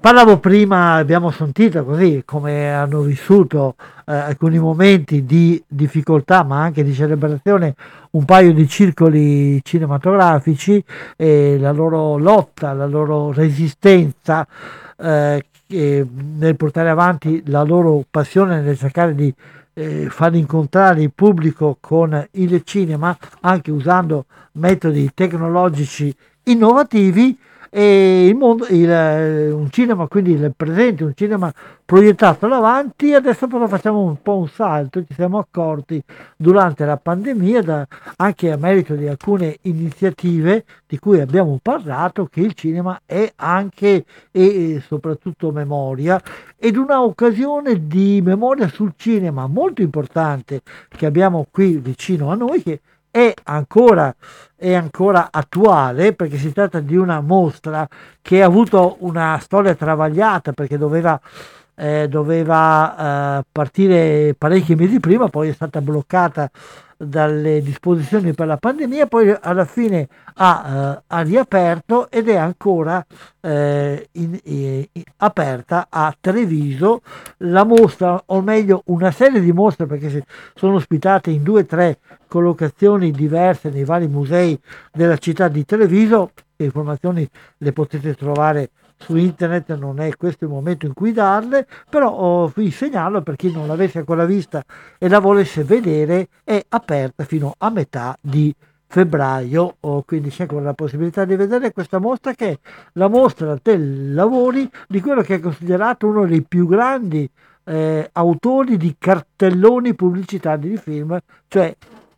Parlavo prima, abbiamo sentito così come hanno vissuto eh, alcuni momenti di difficoltà ma anche di celebrazione un paio di circoli cinematografici e la loro lotta, la loro resistenza eh, nel portare avanti la loro passione nel cercare di eh, far incontrare il pubblico con il cinema anche usando metodi tecnologici innovativi e il mondo, il, un cinema quindi il presente, un cinema proiettato davanti, adesso però facciamo un po' un salto, ci siamo accorti durante la pandemia, da, anche a merito di alcune iniziative di cui abbiamo parlato, che il cinema è anche e soprattutto memoria. Ed una occasione di memoria sul cinema molto importante che abbiamo qui vicino a noi, che è ancora, è ancora attuale perché si tratta di una mostra che ha avuto una storia travagliata perché doveva, eh, doveva eh, partire parecchi mesi prima, poi è stata bloccata dalle disposizioni per la pandemia, poi alla fine ha, eh, ha riaperto ed è ancora eh, in, in, aperta a Treviso. La mostra, o meglio una serie di mostre perché sono ospitate in due o tre collocazioni diverse nei vari musei della città di Treviso, le informazioni le potete trovare su internet non è questo il momento in cui darle, però vi segnalo per chi non l'avesse ancora vista e la volesse vedere, è aperta fino a metà di febbraio, oh, quindi c'è ancora la possibilità di vedere questa mostra che è la mostra dei lavori di quello che è considerato uno dei più grandi eh, autori di cartelloni pubblicitari di film, cioè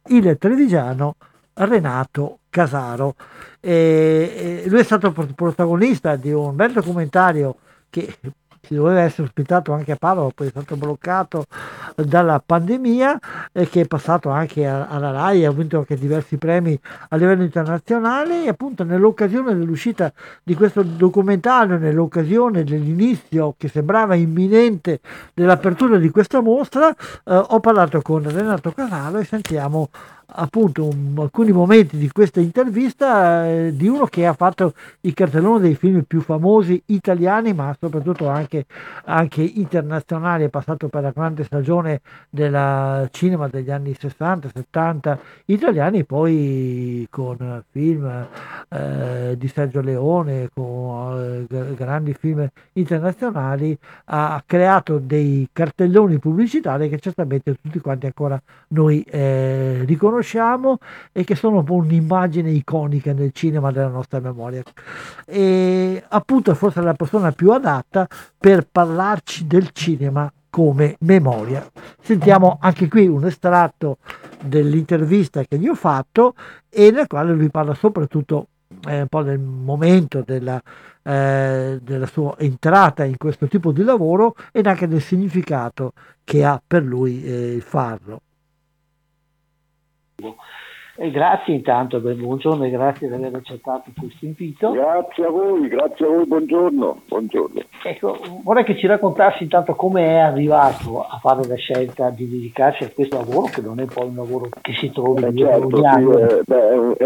il trevigiano Renato Casaro. E, e lui è stato protagonista di un bel documentario che si doveva essere ospitato anche a Padova, poi è stato bloccato dalla pandemia e che è passato anche alla RAI, ha vinto anche diversi premi a livello internazionale e appunto nell'occasione dell'uscita di questo documentario, nell'occasione dell'inizio che sembrava imminente dell'apertura di questa mostra, eh, ho parlato con Renato Casalo e sentiamo appunto un, alcuni momenti di questa intervista eh, di uno che ha fatto il cartellone dei film più famosi italiani ma soprattutto anche, anche internazionali, è passato per la grande stagione del cinema degli anni 60-70 italiani, poi con film eh, di Sergio Leone, con eh, grandi film internazionali, ha creato dei cartelloni pubblicitari che certamente tutti quanti ancora noi eh, riconosciamo conosciamo e che sono un'immagine iconica nel cinema della nostra memoria. E appunto forse la persona più adatta per parlarci del cinema come memoria. Sentiamo anche qui un estratto dell'intervista che gli ho fatto e nel quale lui parla soprattutto eh, un po' del momento della, eh, della sua entrata in questo tipo di lavoro ed anche del significato che ha per lui eh, farlo. E grazie intanto, buongiorno e grazie di aver accettato questo invito. Grazie a voi, grazie a voi, buongiorno. buongiorno. Ecco, vorrei che ci raccontassi intanto come è arrivato a fare la scelta di dedicarsi a questo lavoro, che non è poi un lavoro che si trova eh, certo, sì, è, beh, è,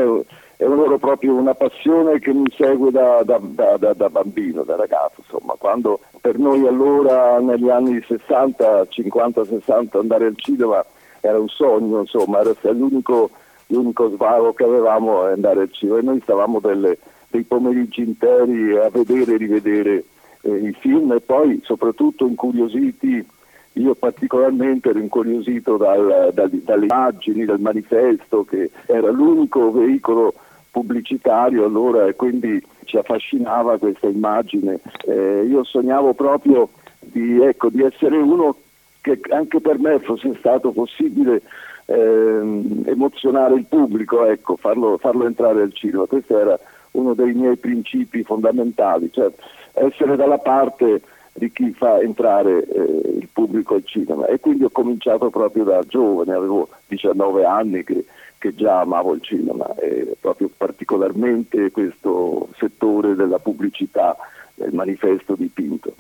è un lavoro proprio una passione che mi segue da, da, da, da, bambino, da ragazzo, insomma, quando per noi allora negli anni 60, 50, 60 andare al cinema era un sogno, insomma, era l'unico l'unico svago che avevamo è andare al cinema e noi stavamo delle, dei pomeriggi interi a vedere e rivedere eh, i film e poi soprattutto incuriositi, io particolarmente ero incuriosito dal, dal, dalle immagini, dal manifesto che era l'unico veicolo pubblicitario allora e quindi ci affascinava questa immagine. Eh, io sognavo proprio di, ecco, di essere uno che anche per me fosse stato possibile ehm, emozionare il pubblico, ecco, farlo, farlo, entrare al cinema. Questo era uno dei miei principi fondamentali, cioè essere dalla parte di chi fa entrare eh, il pubblico al cinema. E quindi ho cominciato proprio da giovane, avevo 19 anni che, che già amavo il cinema e proprio particolarmente questo settore della pubblicità, del manifesto dipinto.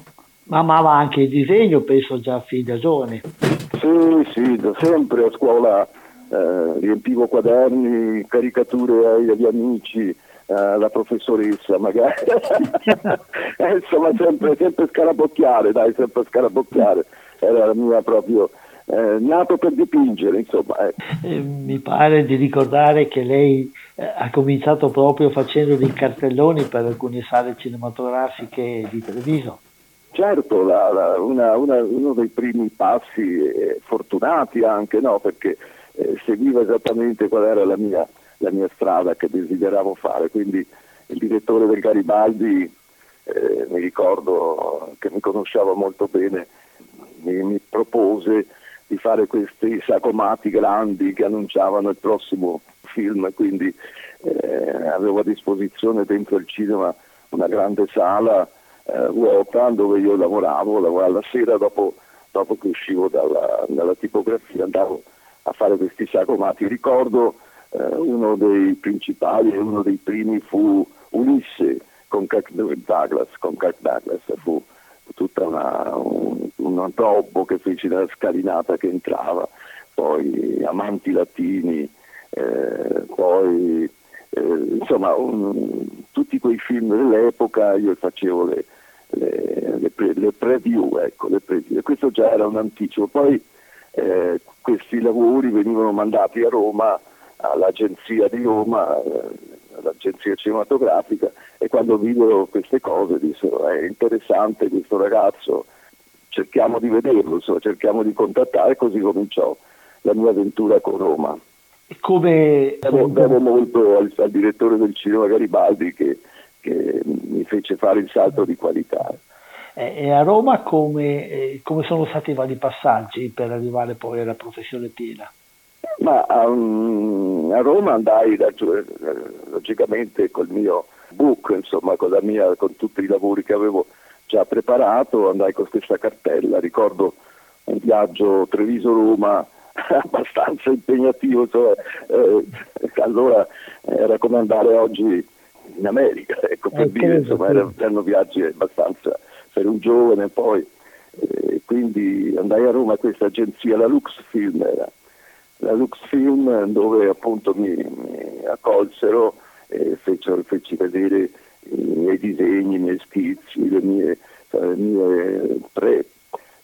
Ma amava anche il disegno, penso già fin da giovane. Sì, sì, da sempre a scuola eh, riempivo quaderni, caricature agli, agli amici, eh, la professoressa magari. Eh, insomma, sempre, sempre scarabocchiare, dai, sempre scarabocchiare. Era la mia proprio... Eh, nato per dipingere, insomma. Eh. eh mi pare di ricordare che lei eh, ha cominciato proprio facendo dei cartelloni per alcune sale cinematografiche di Treviso. Certo, la, la, una, una, uno dei primi passi eh, fortunati anche, no? perché eh, seguiva esattamente qual era la mia, la mia, strada che desideravo fare, quindi il direttore del Garibaldi, eh, mi ricordo che mi conosceva molto bene, mi, mi propose di fare questi sacomati grandi che annunciavano il prossimo film, quindi eh, avevo a disposizione dentro il cinema una grande sala eh, vuota dove io lavoravo, lavoravo la sera dopo, dopo che uscivo dalla, dalla, tipografia, andavo a fare questi sacomati. Ricordo eh, uno dei principali e uno dei primi fu Ulisse con Kirk Douglas, con Kirk Douglas fu tutta una, un, un robbo che feci nella scalinata che entrava, poi Amanti Latini, eh, poi insomma un, tutti quei film dell'epoca io facevo le, le, le, pre, le preview, ecco, le preview. questo già era un anticipo. Poi eh, questi lavori venivano mandati a Roma, all'agenzia di Roma, eh, all'agenzia cinematografica e quando videro queste cose dissero è interessante questo ragazzo, cerchiamo di vederlo, insomma, cerchiamo di contattare così cominciò la mia avventura con Roma. Come... Devo, devo molto al, al direttore del cinema Garibaldi che che mi fece fare il salto di qualità. E a Roma come, eh, come sono stati i vari passaggi per arrivare poi alla professione piena? Ma um, a Roma andai logicamente col mio book, insomma, con, mia, con, tutti i lavori che avevo già preparato, andai con questa cartella. Ricordo un viaggio Treviso-Roma abbastanza impegnativo, cioè, eh, allora era come andare oggi in America, ecco, per eh, dire, insomma, erano viaggi abbastanza per un giovane poi, eh, quindi andai a Roma a questa agenzia, la Lux Film era, la Lux Film dove appunto mi, mi accolsero e fecero, feci vedere i miei disegni, i miei schizzi, le mie, le mie pre,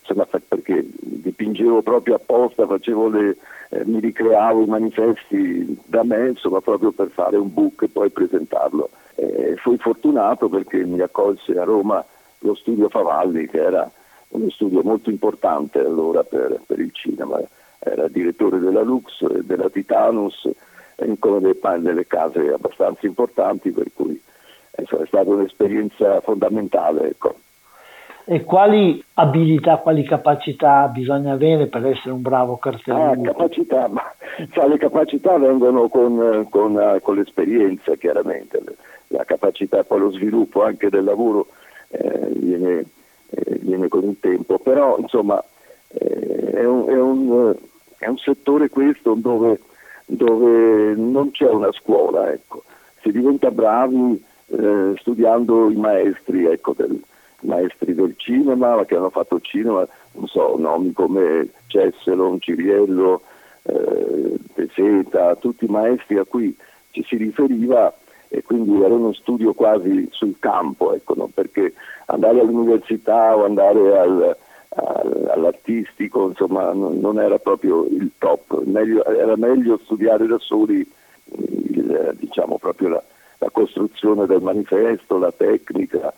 insomma, perché dipingevo proprio apposta, le, eh, mi ricreavo i manifesti da me, insomma, proprio per fare un book e poi presentarlo. Eh, fui fortunato perché mi accolse a Roma lo studio Favalli, che era uno studio molto importante allora per, per il cinema. era direttore della Lux, della Titanus, in delle, delle case abbastanza importanti, per cui insomma, è stata un'esperienza fondamentale. Ecco. E quali abilità, quali capacità bisogna avere per essere un bravo cartellista? Ah, capacità, ma, cioè, le capacità vengono con, con, con l'esperienza, chiaramente. La capacità, poi lo sviluppo anche del lavoro eh, viene, eh, viene, con il tempo, però insomma eh, è, un, è, un, è, un, settore questo dove, dove, non c'è una scuola, ecco. si diventa bravi eh, studiando i maestri ecco, del, maestri del cinema che hanno fatto cinema, non so, nomi come Cesselon, Ciriello, eh, Peseta, tutti i maestri a cui ci si riferiva e quindi era uno studio quasi sul campo, ecco, no? perché andare all'università o andare al, al, all'artistico insomma, non, non, era proprio il top, meglio, era meglio studiare da soli il, diciamo, proprio la, la costruzione del manifesto, la tecnica,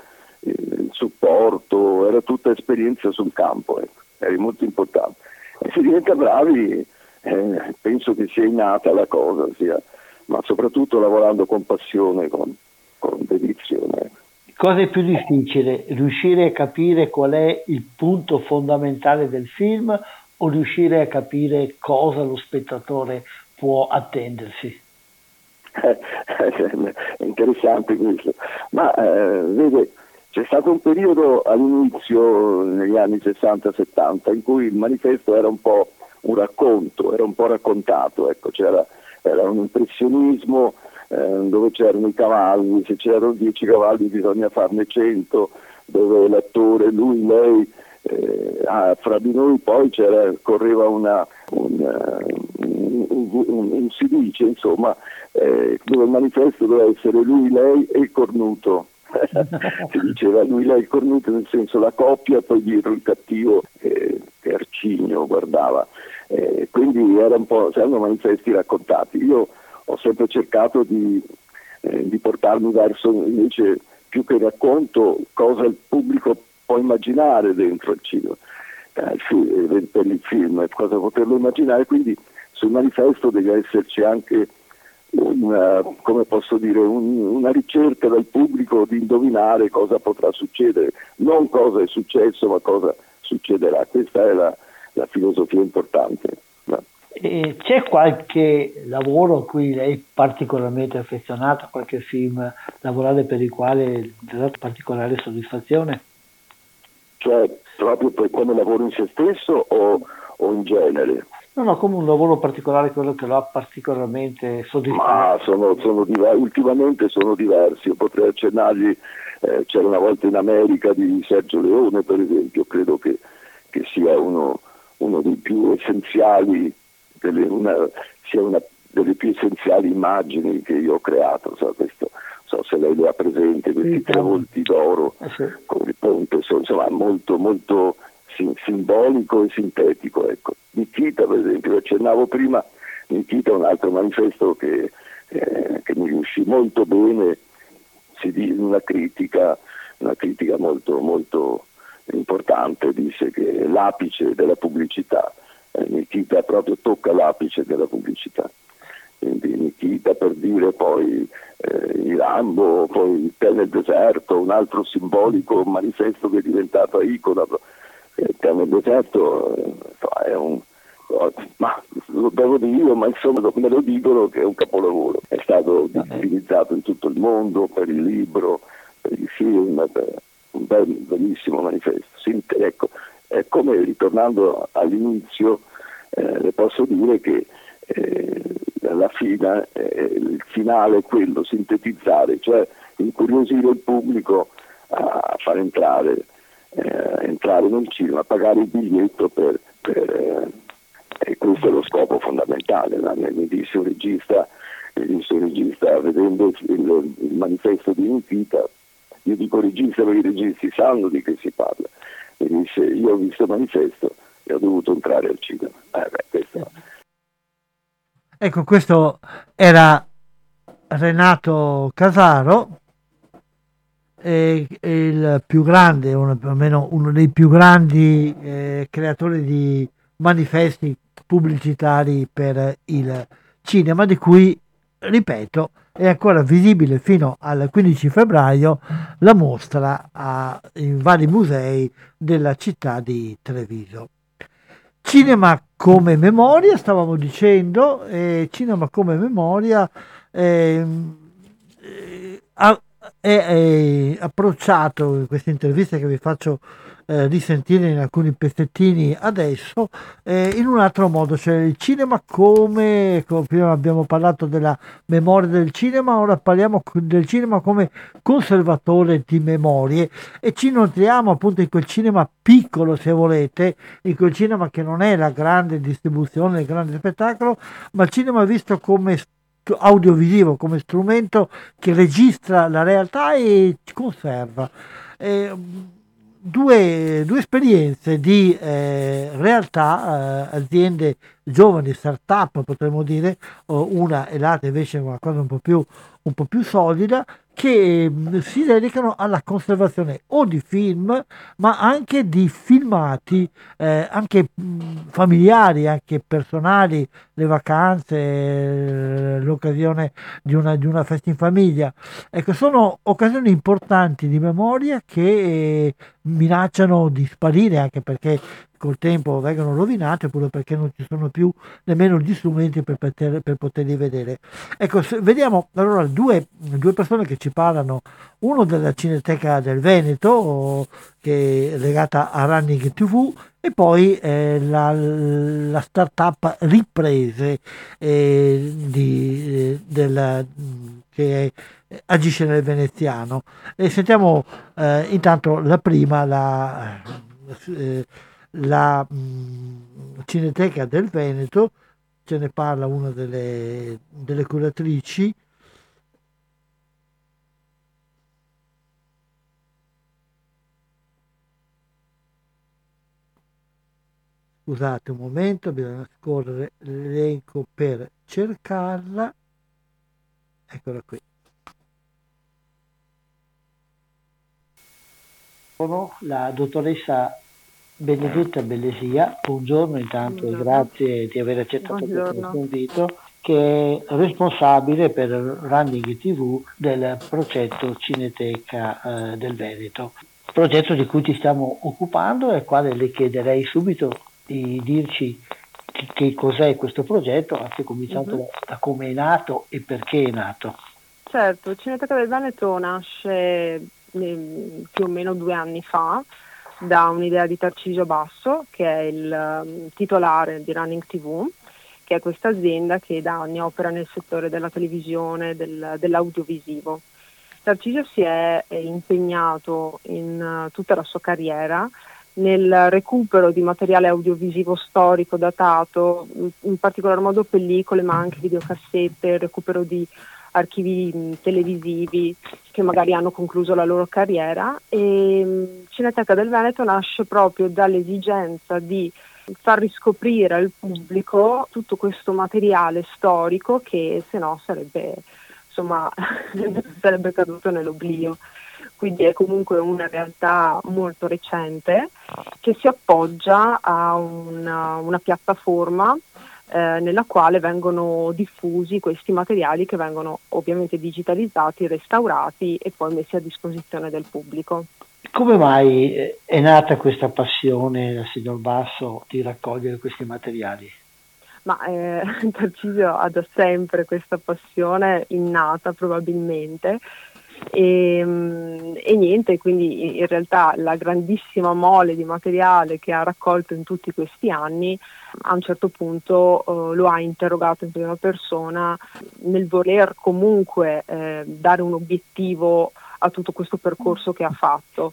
il supporto, era tutta esperienza sul campo, ecco. era molto importante. E se diventa bravi, eh, penso che sia innata la cosa, sia, ma soprattutto lavorando con passione, con, con dedizione. Cosa è più difficile? Riuscire a capire qual è il punto fondamentale del film o riuscire a capire cosa lo spettatore può attendersi? è interessante questo, ma eh, vede, c'è stato un periodo all'inizio, negli anni 60-70, in cui il manifesto era un po' un racconto, era un po' raccontato, ecco, c'era era un impressionismo eh, dove c'erano i cavalli, se c'erano 10 cavalli bisogna farne 100, dove l'attore, lui, lei, eh, ah, fra di noi poi correva una, un, un, un, un, si dice insomma, eh, dove il manifesto doveva essere lui, lei e il cornuto si diceva lui lei cornuto nel senso la coppia poi dietro il cattivo eh, che Arcigno guardava. Eh, quindi era un po' erano manifesti raccontati. Io ho sempre cercato di, eh, di portarmi verso invece più che racconto cosa il pubblico può immaginare dentro il cinema eh, per il film cosa poterlo immaginare. Quindi sul manifesto deve esserci anche una, come posso dire, un, una ricerca del pubblico di indovinare cosa potrà succedere, non cosa è successo ma cosa succederà. Questa è la, la filosofia importante. No? c'è qualche lavoro a cui lei è particolarmente affezionato, qualche film lavorare per il quale ha dato particolare soddisfazione? Cioè, proprio per come lavoro in se stesso o, o in genere? No, no, come un lavoro particolare, quello che lo ha particolarmente soddisfatto. Ma sono, sono diver- ultimamente sono diversi, io potrei accennargli, eh, c'era una volta in America di Sergio Leone per esempio, credo che, che sia uno, uno, dei più essenziali, delle, una, sia una delle più essenziali immagini che io ho creato, so, questo, so se lei le ha presente, questi sì, tre volti d'oro eh sì. con il ponte, insomma molto, molto simbolico e sintetico. Ecco. Nikita, per esempio, accennavo prima, Nikita è un altro manifesto che, eh, che mi riuscì molto bene, una critica, una critica molto, molto importante, disse che l'apice della pubblicità. Eh, Nikita proprio tocca l'apice della pubblicità. Quindi Nikita per dire poi eh, i Rambo, poi il tè nel deserto, un altro simbolico manifesto che è diventato icona il piano deserto è un ma lo devo dire ma insomma me lo dicono che è un capolavoro. È stato utilizzato in tutto il mondo per il libro, per i film, per un bel, bellissimo manifesto. Sì, ecco, è come ritornando all'inizio, eh, le posso dire che eh, alla fine eh, il finale è quello, sintetizzare, cioè incuriosire il pubblico a far entrare eh, entrare nel cinema, pagare il biglietto per, per eh, e questo è lo scopo fondamentale. Mi disse un regista, un regista vedendo il, il, manifesto di Nikita, io dico regista perché i registi sanno di che si parla, mi disse io ho visto il manifesto e ho dovuto entrare al cinema. Eh, beh, questo... Ecco, questo era Renato Casaro è, il più grande, uno, almeno uno dei più grandi eh, creatori di manifesti pubblicitari per il cinema, di cui, ripeto, è ancora visibile fino al 15 febbraio la mostra a, in vari musei della città di Treviso. Cinema come memoria, stavamo dicendo, eh, cinema come memoria eh, eh, è, è approcciato in questa intervista che vi faccio eh, risentire in alcuni pezzettini adesso eh, in un altro modo, cioè il cinema come, prima abbiamo parlato della memoria del cinema, ora parliamo del cinema come conservatore di memorie e ci nutriamo appunto in quel cinema piccolo se volete, in quel cinema che non è la grande distribuzione, il grande spettacolo, ma il cinema visto come audiovisivo come strumento che registra la realtà e conserva. Eh, due, due, esperienze di eh, realtà, eh, aziende giovani, start-up potremmo dire, una e l'altra invece è una cosa un po' più, un po più solida, che mm, si dedicano alla conservazione o di film, ma anche di filmati, eh, anche mm, familiari, anche personali, le vacanze, l'occasione di una, di una, festa in famiglia. Ecco, sono occasioni importanti di memoria che eh, minacciano di sparire, anche perché col tempo vengono rovinate oppure perché non ci sono più nemmeno gli strumenti per, poter, per poterli vedere. Ecco, vediamo allora due, due, persone che ci parlano, uno della Cineteca del Veneto, che è legata a Running TV, e poi eh, la, la startup Riprese eh, di, eh, del, che agisce nel veneziano. E sentiamo eh, intanto la prima, la eh, la mh, mm, Cineteca del Veneto, ce ne parla una delle, delle curatrici. Scusate un momento, bisogna scorrere l'elenco per cercarla. Eccola qui. Sono la dottoressa Benedetta Bellesia, buongiorno intanto buongiorno. e grazie di aver accettato buongiorno. questo invito, che è responsabile per Running TV del progetto Cineteca eh, del Veneto, progetto di cui ci stiamo occupando e al quale le chiederei subito di dirci che cos'è questo progetto, anche cominciando uh-huh. da, come è nato e perché è nato. Certo, Cineteca del Veneto nasce eh, più o meno due anni fa da un'idea di Tarcisio Basso, che è il um, titolare di Running TV, che è questa azienda che da anni opera nel settore della televisione, del, dell'audiovisivo. Tarcisio si è impegnato in uh, tutta la sua carriera nel recupero di materiale audiovisivo storico datato, in particolar modo pellicole ma anche videocassette, recupero di archivi televisivi che magari hanno concluso la loro carriera e Cineteca del Veneto nasce proprio dall'esigenza di far riscoprire al pubblico tutto questo materiale storico che se no sarebbe, insomma, sarebbe caduto nell'oblio. Quindi è comunque una realtà molto recente che si appoggia a una, una piattaforma eh, nella quale vengono diffusi questi materiali che vengono ovviamente digitalizzati, restaurati e poi messi a disposizione del pubblico. Come mai eh, è nata questa passione da signor Basso di raccogliere questi materiali? Ma eh, Tarcisio ha da sempre questa passione innata probabilmente e, ehm, e, niente, quindi in realtà la grandissima mole di materiale che ha raccolto in tutti questi anni a un certo punto eh, lo ha interrogato in prima persona nel voler comunque eh, dare un obiettivo a tutto questo percorso che ha fatto.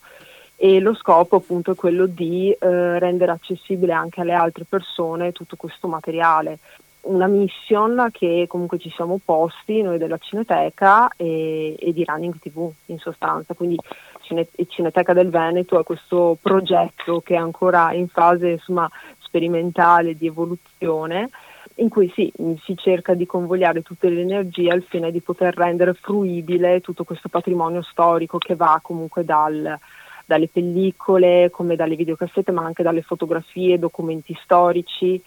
E lo scopo appunto è quello di eh, rendere accessibile anche alle altre persone tutto questo materiale una mission che comunque ci siamo posti noi della Cineteca e, e di Running TV in sostanza, quindi Cine, Cineteca del Veneto è questo progetto che è ancora in fase insomma, sperimentale di evoluzione in cui sì, si cerca di convogliare tutte le energie al fine di poter rendere fruibile tutto questo patrimonio storico che va comunque dal, dalle pellicole, come dalle videocassette, ma anche dalle fotografie, documenti storici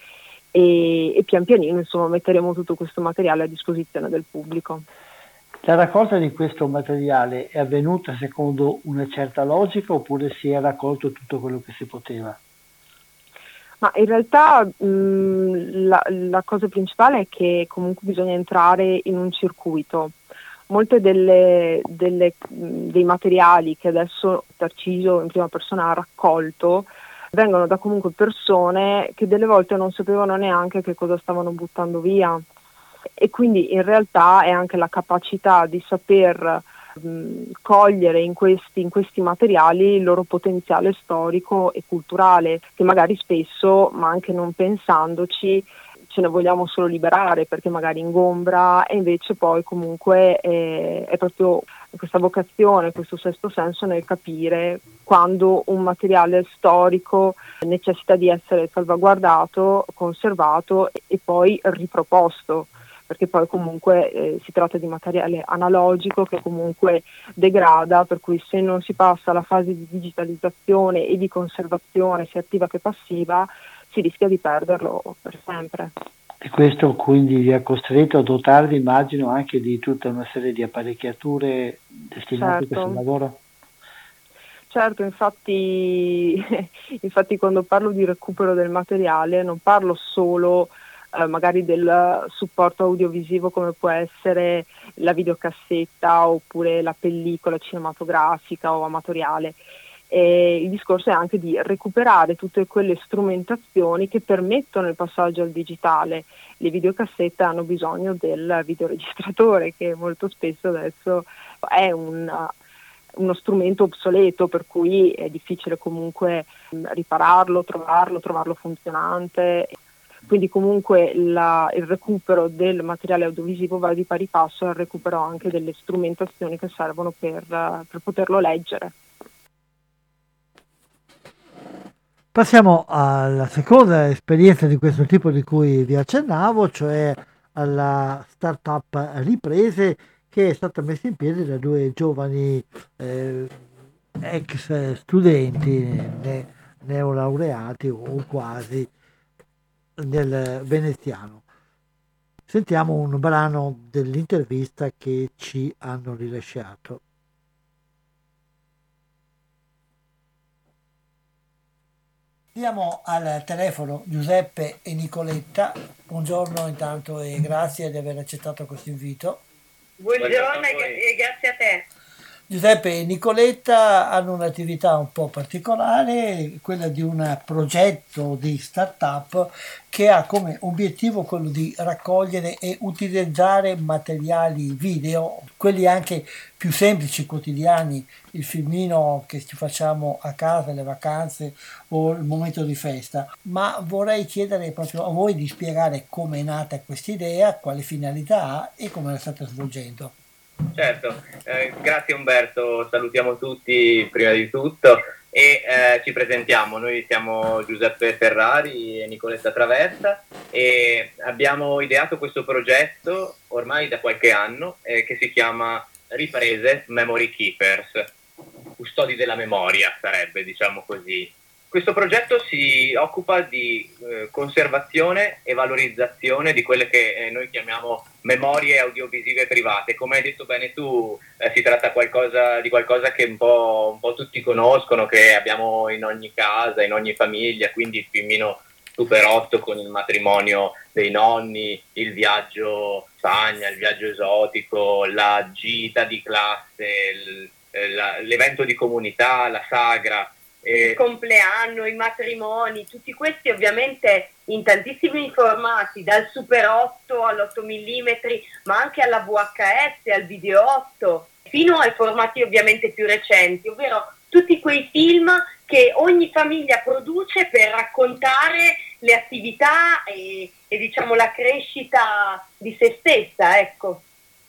e, e pian pianino insomma, metteremo tutto questo materiale a disposizione del pubblico. La raccolta di questo materiale è avvenuta secondo una certa logica oppure si è raccolto tutto quello che si poteva? Ma in realtà mh, la, la, cosa principale è che comunque bisogna entrare in un circuito. Molte delle, delle, dei materiali che adesso Tarcisio in prima persona ha raccolto vengono da comunque persone che delle volte non sapevano neanche che cosa stavano buttando via. E quindi in realtà è anche la capacità di saper cogliere in questi, in questi materiali il loro potenziale storico e culturale che magari spesso, ma anche non pensandoci, ce ne vogliamo solo liberare perché magari ingombra e invece poi comunque è, è proprio questa vocazione, questo sesto senso nel capire quando un materiale storico necessita di essere salvaguardato, conservato e poi riproposto perché poi comunque eh, si tratta di materiale analogico che comunque degrada, per cui se non si passa alla fase di digitalizzazione e di conservazione sia attiva che passiva, si rischia di perderlo per sempre. E questo quindi vi ha costretto a dotarvi, immagino, anche di tutta una serie di apparecchiature destinate certo. a questo lavoro? Certo, infatti, infatti quando parlo di recupero del materiale non parlo solo eh, magari del supporto audiovisivo come può essere la videocassetta oppure la pellicola cinematografica o amatoriale. E il discorso è anche di recuperare tutte quelle strumentazioni che permettono il passaggio al digitale. Le videocassette hanno bisogno del videoregistratore che molto spesso adesso è un, uno strumento obsoleto per cui è difficile comunque ripararlo, trovarlo, trovarlo funzionante quindi comunque la, il recupero del materiale audiovisivo va di pari passo al recupero anche delle strumentazioni che servono per, per poterlo leggere. Passiamo alla seconda esperienza di questo tipo di cui vi accennavo, cioè alla startup Riprese che è stata messa in piedi da due giovani eh, ex studenti ne, neolaureati o quasi nel veneziano. Sentiamo un brano dell'intervista che ci hanno rilasciato. Abbiamo al telefono Giuseppe e Nicoletta. Buongiorno intanto e grazie di aver accettato questo invito. Buongiorno e grazie a te. Giuseppe e Nicoletta hanno un'attività un po' particolare, quella di un progetto di startup che ha come obiettivo quello di raccogliere e utilizzare materiali video, quelli anche più semplici, quotidiani, il filmino che ci facciamo a casa, le vacanze o il momento di festa. Ma vorrei chiedere proprio a voi di spiegare come è nata questa idea, quale finalità ha e come la state svolgendo. Certo, eh, grazie Umberto, salutiamo tutti prima di tutto e eh, ci presentiamo, noi siamo Giuseppe Ferrari e Nicoletta Traversa e abbiamo ideato questo progetto ormai da qualche anno eh, che si chiama Riprese Memory Keepers, custodi della memoria sarebbe diciamo così. Questo progetto si occupa di eh, conservazione e valorizzazione di quelle che eh, noi chiamiamo memorie audiovisive private. Come hai detto bene tu, eh, si tratta qualcosa, di qualcosa che un po', un po', tutti conoscono, che abbiamo in ogni casa, in ogni famiglia, quindi il filmino Super 8 con il matrimonio dei nonni, il viaggio Spagna, il viaggio esotico, la gita di classe, il, eh, la, l'evento di comunità, la sagra il compleanno, i matrimoni, tutti questi ovviamente in tantissimi formati, dal Super 8 all'8 mm, ma anche alla VHS, al Video 8, fino ai formati ovviamente più recenti, ovvero tutti quei film che ogni famiglia produce per raccontare le attività e, e diciamo la crescita di se stessa, ecco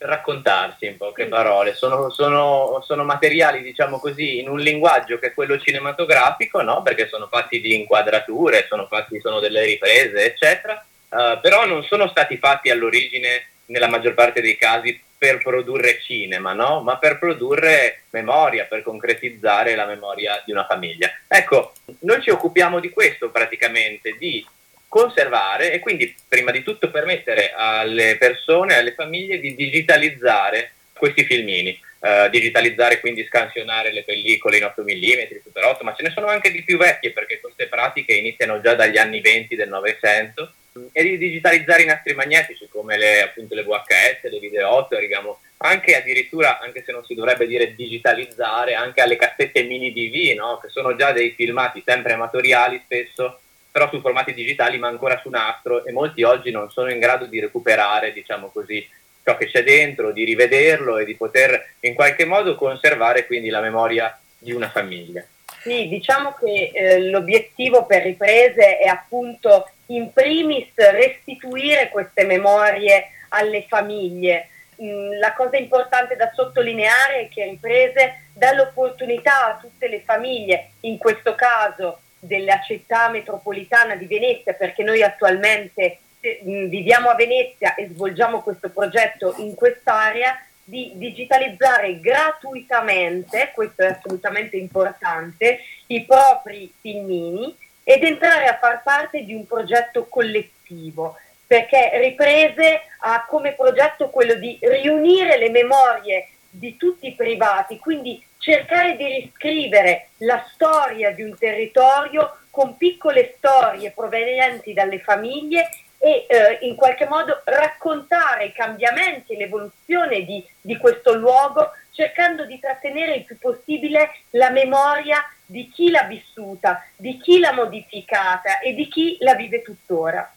raccontarsi in poche parole. Sono, sono, sono, materiali, diciamo così, in un linguaggio che è quello cinematografico, no? perché sono fatti di inquadrature, sono, fatti, sono delle riprese, eccetera, uh, però non sono stati fatti all'origine, nella maggior parte dei casi, per produrre cinema, no? ma per produrre memoria, per concretizzare la memoria di una famiglia. Ecco, noi ci occupiamo di questo praticamente, di conservare e quindi prima di tutto permettere alle persone, alle famiglie di digitalizzare questi filmini. Uh, digitalizzare, quindi scansionare le pellicole in 8 mm, Super 8, ma ce ne sono anche di più vecchie perché queste pratiche iniziano già dagli anni 20 del Novecento e di digitalizzare i nastri magnetici come le, appunto, le VHS, le video 8, arriviamo anche addirittura, anche se non si dovrebbe dire digitalizzare, anche alle cassette mini DV, no? che sono già dei filmati sempre amatoriali spesso, però su formati digitali ma ancora su nastro e molti oggi non sono in grado di recuperare, diciamo così, ciò che c'è dentro, di rivederlo e di poter in qualche modo conservare quindi la memoria di una famiglia. Sì, diciamo che eh, l'obiettivo per riprese è appunto in primis restituire queste memorie alle famiglie. Mm, la cosa importante da sottolineare è che riprese dà l'opportunità a tutte le famiglie, in questo caso della città metropolitana di Venezia, perché noi attualmente viviamo a Venezia e svolgiamo questo progetto in quest'area, di digitalizzare gratuitamente, questo è assolutamente importante, i propri filmini ed entrare a far parte di un progetto collettivo, perché Riprese ha come progetto quello di riunire le memorie di tutti i privati, quindi cercare di riscrivere la storia di un territorio con piccole storie provenienti dalle famiglie e eh, in qualche modo raccontare i cambiamenti e l'evoluzione di, di questo luogo, cercando di trattenere il più possibile la memoria di chi l'ha vissuta, di chi l'ha modificata e di chi la vive tuttora.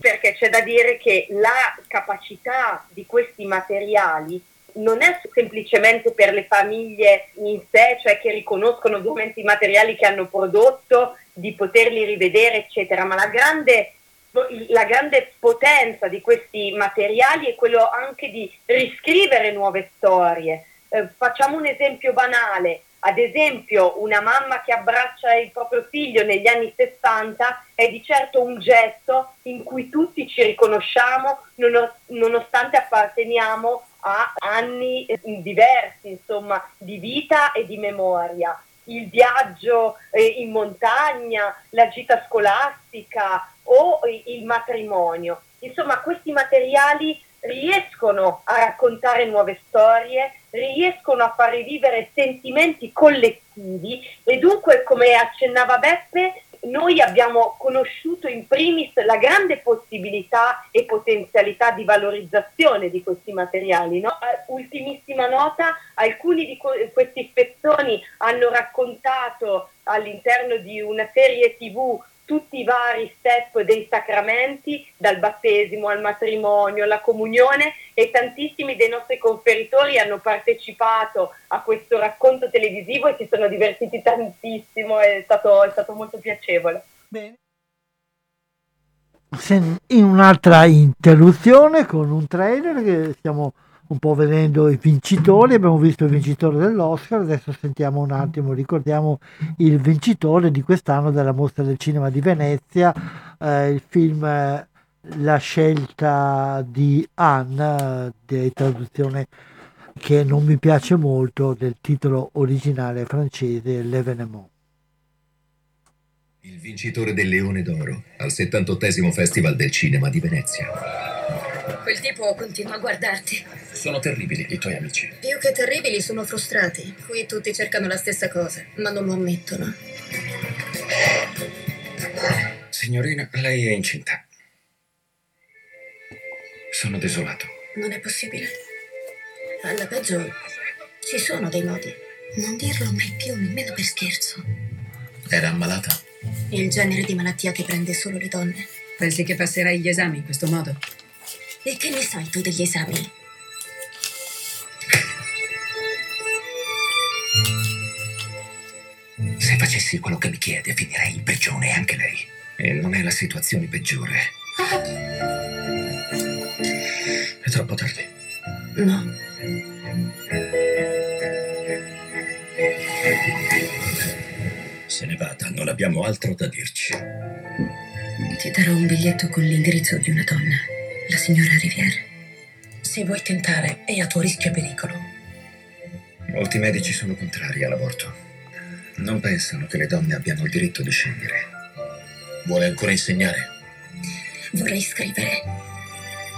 Perché c'è da dire che la capacità di questi materiali non è semplicemente per le famiglie in sé, cioè che riconoscono ovviamente i materiali che hanno prodotto, di poterli rivedere, eccetera, ma la grande la grande potenza di questi materiali è quello anche di riscrivere nuove storie. Eh, facciamo un esempio banale, ad esempio una mamma che abbraccia il proprio figlio negli anni 60 è di certo un gesto in cui tutti ci riconosciamo nonostante apparteniamo a anni eh, diversi, insomma, di vita e di memoria. Il viaggio eh, in montagna, la gita scolastica, o il matrimonio. Insomma, questi materiali riescono a raccontare nuove storie, riescono a far rivivere sentimenti collettivi e dunque, come accennava Beppe, noi abbiamo conosciuto in primis la grande possibilità e potenzialità di valorizzazione di questi materiali. No? Eh, ultimissima nota, alcuni di questi spezzoni hanno raccontato all'interno di una serie tv tutti i vari step dei sacramenti, dal battesimo al matrimonio, alla comunione e tantissimi dei nostri conferitori hanno partecipato a questo racconto televisivo e si sono divertiti tantissimo, è stato, è stato molto piacevole. Bene. In un'altra interruzione con un trailer che stiamo un po' vedendo i vincitori, abbiamo visto il vincitore dell'Oscar, adesso sentiamo un attimo, ricordiamo il vincitore di quest'anno della Mostra del Cinema di Venezia, eh, il film eh, La scelta di Anne, di traduzione che non mi piace molto, del titolo originale francese L'Evenement. Il vincitore del Leone d'Oro al 78 Festival del Cinema di Venezia. Quel tipo continua a guardarti. Sono terribili i tuoi amici. Più che terribili, sono frustrati. Qui tutti cercano la stessa cosa, ma non lo ammettono. Signorina, lei è incinta. Sono desolato. Non è possibile. Alla peggio, ci sono dei modi. Non dirlo mai più, nemmeno per scherzo. Era ammalata? Il genere di malattia che prende solo le donne. Pensi che passerai gli esami in questo modo? E che ne sai tu degli esami? Se facessi quello che mi chiede, finirei in prigione anche lei. E non è la situazione peggiore. È troppo tardi. No. Se ne vada, non abbiamo altro da dirci. Ti darò un biglietto con l'indirizzo di una donna la signora Rivière. Se vuoi tentare, è a tuo rischio e pericolo. Molti medici sono contrari all'aborto. Non pensano che le donne abbiano il diritto di scegliere. Vuole ancora insegnare? Vorrei scrivere.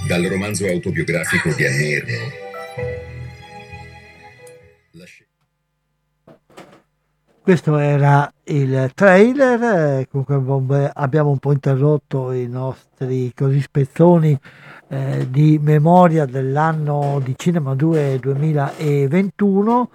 Dal romanzo autobiografico di Annie Questo era il trailer, eh, comunque abbiamo un po' interrotto i nostri così spezzoni eh, di memoria dell'anno di Cinema 2 2021.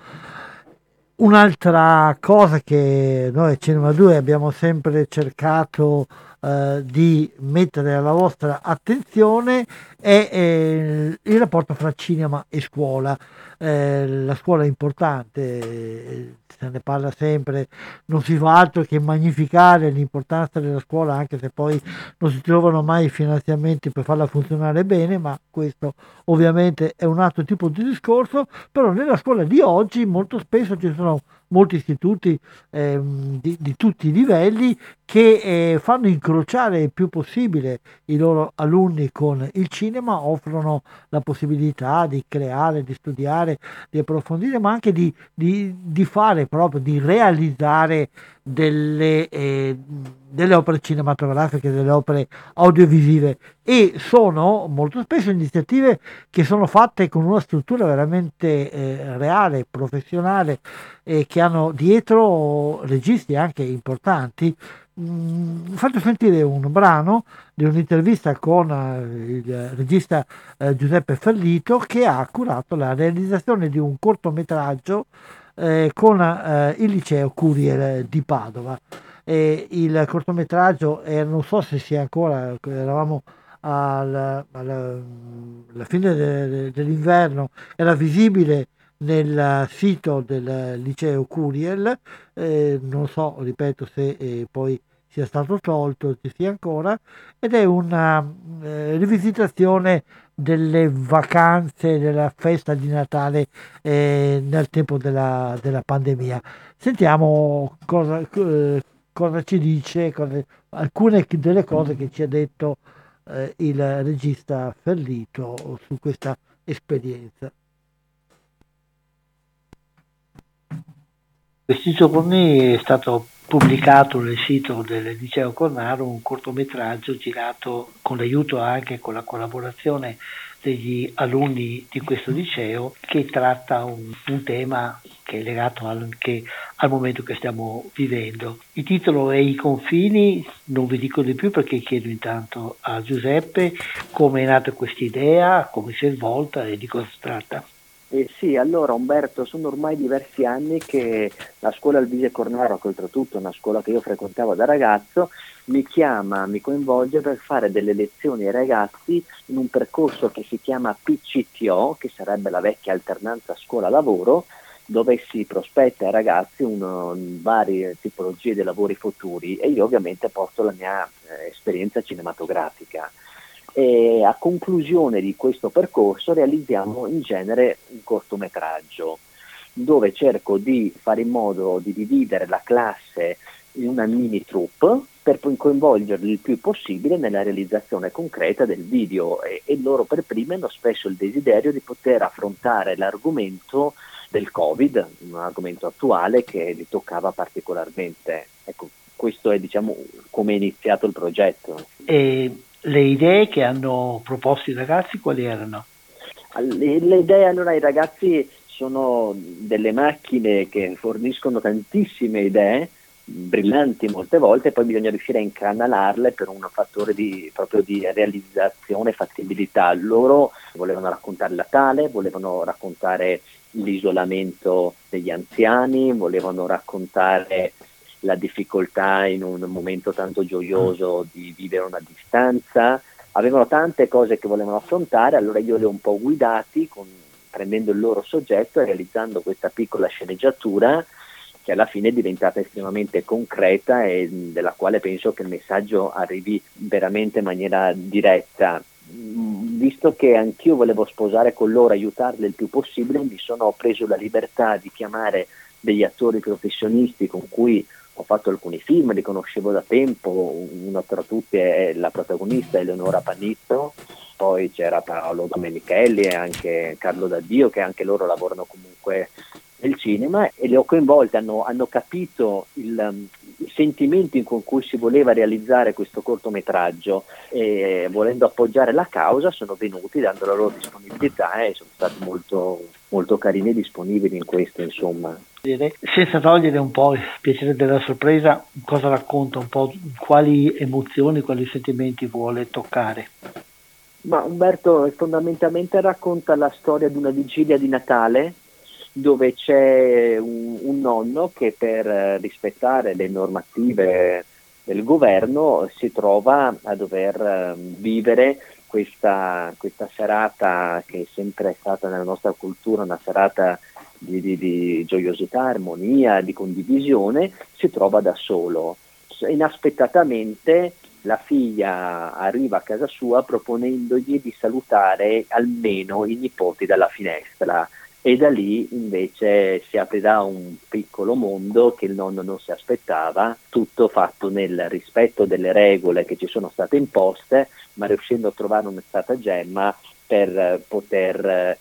Un'altra cosa che noi a Cinema 2 abbiamo sempre cercato eh, di mettere alla vostra attenzione è eh, il rapporto fra cinema e scuola. Eh, la scuola è importante, eh, se ne parla sempre, non si fa altro che magnificare l'importanza della scuola anche se poi non si trovano mai i finanziamenti per farla funzionare bene, ma questo ovviamente è un altro tipo di discorso, però nella scuola di oggi molto spesso ci sono molti istituti eh, di, di, tutti i livelli che eh, fanno incrociare il più possibile i loro alunni con il cinema, offrono la possibilità di creare, di studiare, di approfondire, ma anche di, di, di fare proprio, di realizzare delle, eh, delle opere cinematografiche, delle opere audiovisive e sono molto spesso iniziative che sono fatte con una struttura veramente eh, reale, professionale e che hanno dietro registi anche importanti. Mm, faccio sentire un brano di un'intervista con eh, il regista eh, Giuseppe Ferlito che ha curato la realizzazione di un cortometraggio eh, con eh, il liceo Curiel di Padova. E il cortometraggio, eh, non so se sia ancora, eravamo alla, alla, alla fine de, dell'inverno, era visibile nel sito del liceo Curiel, eh, non so, ripeto, se eh, poi sia stato tolto, ci sia ancora, ed è una eh, rivisitazione delle vacanze, della festa di Natale eh, nel tempo della, della, pandemia. Sentiamo cosa, eh, cosa ci dice, cosa, alcune delle cose che ci ha detto eh, il regista Ferlito su questa esperienza. Questi giorni è stato pubblicato nel sito del Liceo Cornaro un cortometraggio girato con l'aiuto anche con la collaborazione degli alunni di questo liceo che tratta un, un tema che è legato anche al momento che stiamo vivendo. Il titolo è I confini, non vi dico di più perché chiedo intanto a Giuseppe come è nata questa idea, come si è svolta e di cosa si tratta. Eh sì, allora Umberto, sono ormai diversi anni che la scuola Alvise Cornaro, che oltretutto è una scuola che io frequentavo da ragazzo, mi chiama, mi coinvolge per fare delle lezioni ai ragazzi in un percorso che si chiama PCTO, che sarebbe la vecchia alternanza scuola-lavoro, dove si prospetta ai ragazzi uno, varie tipologie di lavori futuri e io ovviamente porto la mia eh, esperienza cinematografica. E a conclusione di questo percorso realizziamo in genere un cortometraggio dove cerco di fare in modo di dividere la classe in una mini troupe per poi coinvolgerli il più possibile nella realizzazione concreta del video e, e loro per primi hanno spesso il desiderio di poter affrontare l'argomento del Covid, un argomento attuale che li toccava particolarmente. Ecco, questo è diciamo come è iniziato il progetto. E le idee che hanno proposto i ragazzi quali erano? Le, le idee allora i ragazzi sono delle macchine che forniscono tantissime idee, brillanti molte volte, poi bisogna riuscire a incanalarle per un fattore di, proprio di realizzazione e fattibilità. Loro volevano raccontare il Natale, volevano raccontare l'isolamento degli anziani, volevano raccontare la difficoltà in un momento tanto gioioso di vivere una distanza, avevano tante cose che volevano affrontare, allora io li ho un po' guidati con, prendendo il loro soggetto e realizzando questa piccola sceneggiatura che alla fine è diventata estremamente concreta e della quale penso che il messaggio arrivi veramente in maniera diretta. Visto che anch'io volevo sposare con loro, aiutarle il più possibile, mi sono preso la libertà di chiamare degli attori professionisti con cui ho fatto alcuni film, li conoscevo da tempo, uno tra tutti è la protagonista Eleonora Panizzo, poi c'era Paolo Domenichelli e anche Carlo Daddio che anche loro lavorano comunque nel cinema e li ho coinvolti, hanno, hanno capito il, il, sentimenti con cui si voleva realizzare questo cortometraggio e volendo appoggiare la causa sono venuti dando la loro disponibilità e sono stati molto, molto carini e disponibili in questo insomma. Senza togliere un po' il piacere della sorpresa, cosa racconta un po', quali emozioni, quali sentimenti vuole toccare? Ma Umberto fondamentalmente racconta la storia di una vigilia di Natale dove c'è un, un nonno che per rispettare le normative del governo si trova a dover ehm, vivere questa, questa, serata che è sempre stata nella nostra cultura una serata di, di, di, gioiosità, armonia, di condivisione, si trova da solo. Inaspettatamente la figlia arriva a casa sua proponendogli di salutare almeno i nipoti dalla finestra e da lì invece si aprirà un piccolo mondo che il nonno non si aspettava, tutto fatto nel rispetto delle regole che ci sono state imposte, ma riuscendo a trovare una stratagemma per poter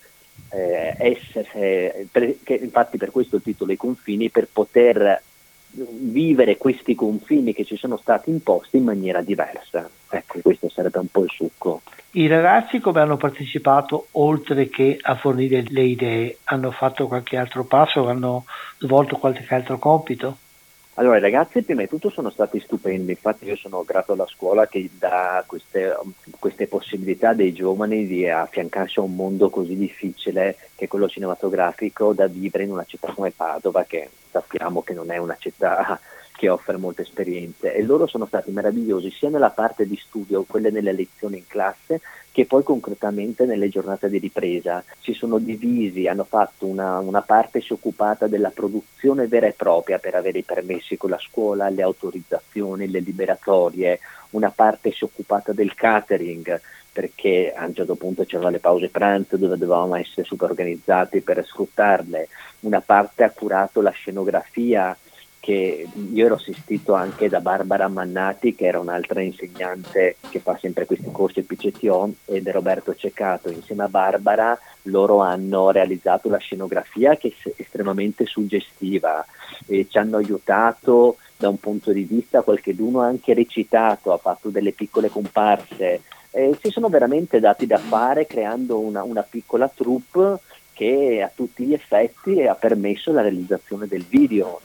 eh, essere, per, infatti per questo il titolo I confini, per poter vivere questi confini che ci sono stati imposti in maniera diversa. Ecco, questo sarebbe un po' il succo. I ragazzi come hanno partecipato oltre che a fornire le idee? Hanno fatto qualche altro passo? Hanno svolto qualche altro compito? Allora, i ragazzi prima di tutto sono stati stupendi, infatti io sono grato alla scuola che dà queste, queste, possibilità dei giovani di affiancarsi a un mondo così difficile che è quello cinematografico da vivere in una città come Padova, che sappiamo che non è una città che offre molte esperienze. E loro sono stati meravigliosi sia nella parte di studio, quelle nelle lezioni in classe, che poi concretamente nelle giornate di ripresa. Si sono divisi, hanno fatto una, una parte si è occupata della produzione vera e propria per avere i permessi con la scuola, le autorizzazioni, le liberatorie, una parte si è occupata del catering perché a un certo punto c'erano le pause pranzo dove dovevamo essere super organizzati per sfruttarle, una parte ha curato la scenografia che io ero assistito anche da Barbara Mannati che era un'altra insegnante che fa sempre questi corsi PCTO e da Roberto Ceccato insieme a Barbara loro hanno realizzato la scenografia che è estremamente suggestiva e ci hanno aiutato da un punto di vista qualcheduno ha anche recitato ha fatto delle piccole comparse e si sono veramente dati da fare creando una, una piccola troupe che a tutti gli effetti ha permesso la realizzazione del video.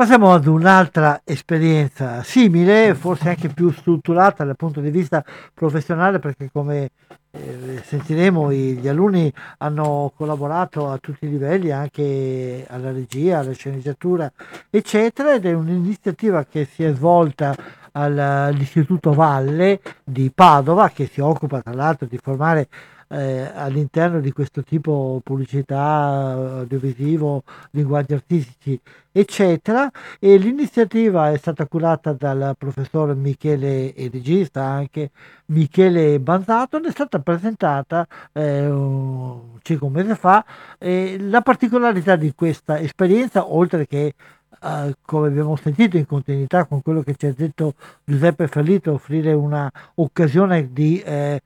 Passiamo ad un'altra esperienza simile, forse anche più strutturata dal punto di vista professionale, perché come eh, sentiremo gli alunni hanno collaborato a tutti i livelli, anche alla regia, alla sceneggiatura, eccetera, ed è un'iniziativa che si è svolta all'Istituto Valle di Padova, che si occupa tra l'altro di formare eh, all'interno di questo tipo pubblicità, audiovisivo, linguaggi artistici, eccetera. E l'iniziativa è stata curata dal professor Michele e regista anche Michele Banzato ed è stata presentata eh, circa un mese fa. E la particolarità di questa esperienza, oltre che Uh, come abbiamo sentito in continuità con quello che ci ha detto Giuseppe Fallito, offrire un'occasione di eh,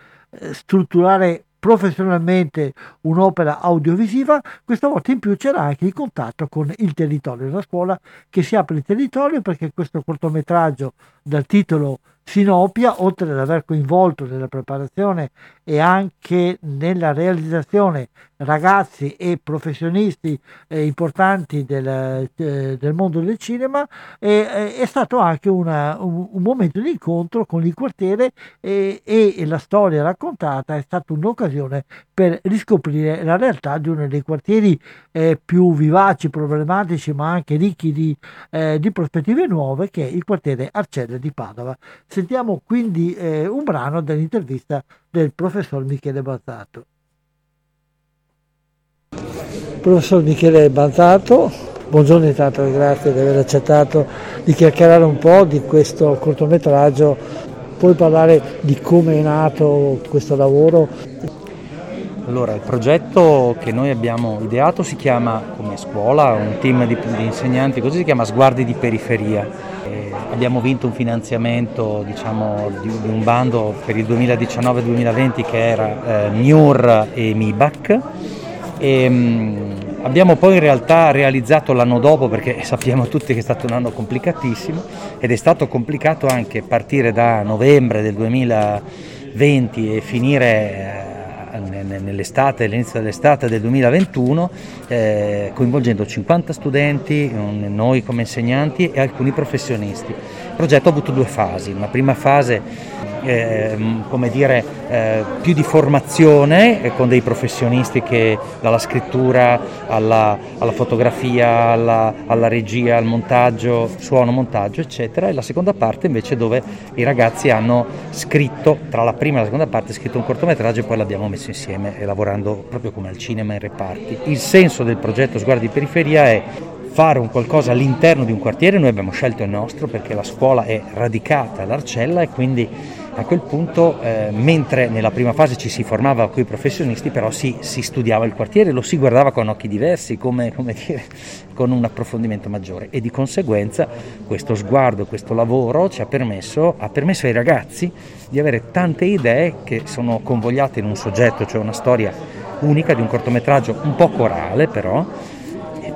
strutturare professionalmente un'opera audiovisiva, questa volta in più c'era anche il contatto con il territorio, la scuola che si apre il territorio perché questo cortometraggio dal titolo Sinopia, oltre ad aver coinvolto nella preparazione e anche nella realizzazione ragazzi e professionisti eh, importanti del, eh, del, mondo del cinema, eh, è stato anche una, un, un, momento di incontro con il quartiere e, la storia raccontata è stata un'occasione per riscoprire la realtà di uno dei quartieri eh, più vivaci, problematici, ma anche ricchi di, eh, di, prospettive nuove, che è il quartiere Arcella di Padova. Sentiamo quindi eh, un brano dell'intervista del professor Michele Bazzato. Professor Michele Bazzato, buongiorno intanto e grazie di aver accettato di chiacchierare un po' di questo cortometraggio, puoi parlare di come è nato questo lavoro? Allora, il progetto che noi abbiamo ideato si chiama, come scuola, un team di, di insegnanti, così si chiama Sguardi di Periferia. Abbiamo vinto un finanziamento diciamo, di, un bando per il 2019-2020 che era eh, MIUR e MIBAC. E, mh, Abbiamo poi in realtà realizzato l'anno dopo perché sappiamo tutti che è stato un anno complicatissimo ed è stato complicato anche partire da novembre del 2020 e finire nell'estate, all'inizio dell'estate del 2021, eh, coinvolgendo 50 studenti, noi come insegnanti e alcuni professionisti. Il progetto ha avuto due fasi, una prima fase come dire, eh, più di formazione eh, con dei professionisti che dalla scrittura alla, alla fotografia, alla, alla, regia, al montaggio, suono, montaggio, eccetera, e la seconda parte invece dove i ragazzi hanno scritto, tra la prima e la seconda parte, scritto un cortometraggio e poi l'abbiamo messo insieme e lavorando proprio come al cinema in reparti. Il senso del progetto Sguardi di Periferia è fare un qualcosa all'interno di un quartiere, noi abbiamo scelto il nostro perché la scuola è radicata ad Arcella e quindi a quel punto, eh, mentre nella prima fase ci si formava con i professionisti, però si, si, studiava il quartiere, lo si guardava con occhi diversi, come, come dire, con un approfondimento maggiore. E di conseguenza questo sguardo, questo lavoro ci ha permesso, ha permesso ai ragazzi di avere tante idee che sono convogliate in un soggetto, cioè una storia unica di un cortometraggio un po' corale però,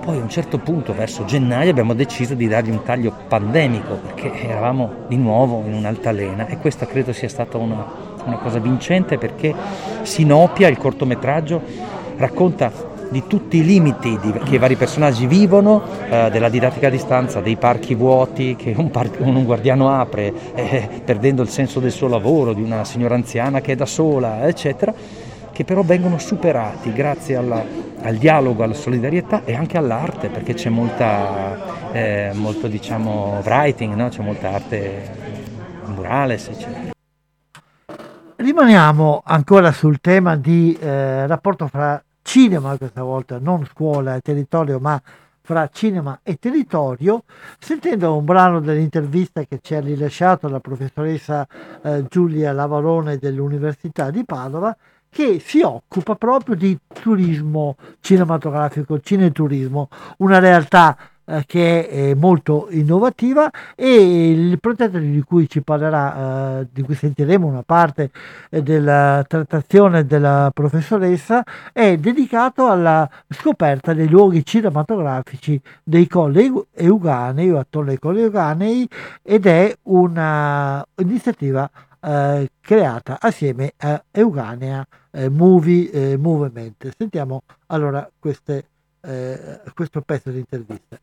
poi a un certo punto, verso gennaio, abbiamo deciso di dargli un taglio pandemico perché eravamo di nuovo in un'altalena. E questa credo sia stata una, una cosa vincente perché Sinopia, il cortometraggio, racconta di tutti i limiti di, che i vari personaggi vivono, eh, della didattica a distanza, dei parchi vuoti che un, par- un guardiano apre, eh, perdendo il senso del suo lavoro, di una signora anziana che è da sola, eccetera che però vengono superati grazie alla, al dialogo, alla solidarietà e anche all'arte, perché c'è molta, eh, molto diciamo, writing, no? c'è molta arte murales, eccetera. Rimaniamo ancora sul tema di eh, rapporto fra cinema questa volta, non scuola e territorio, ma fra cinema e territorio, sentendo un brano dell'intervista che ci ha rilasciato la professoressa eh, Giulia Lavarone dell'Università di Padova, che si occupa proprio di turismo cinematografico, cineturismo, una realtà eh, che è molto innovativa e il progetto di cui ci parlerà, eh, di cui sentiremo una parte eh, della trattazione della professoressa, è dedicato alla scoperta dei luoghi cinematografici dei Colli Euganei o attorno ai Colli Euganei ed è un'iniziativa eh, creata assieme a Euganea eh, Movie eh, Movement. Sentiamo allora queste, eh, questo pezzo di intervista.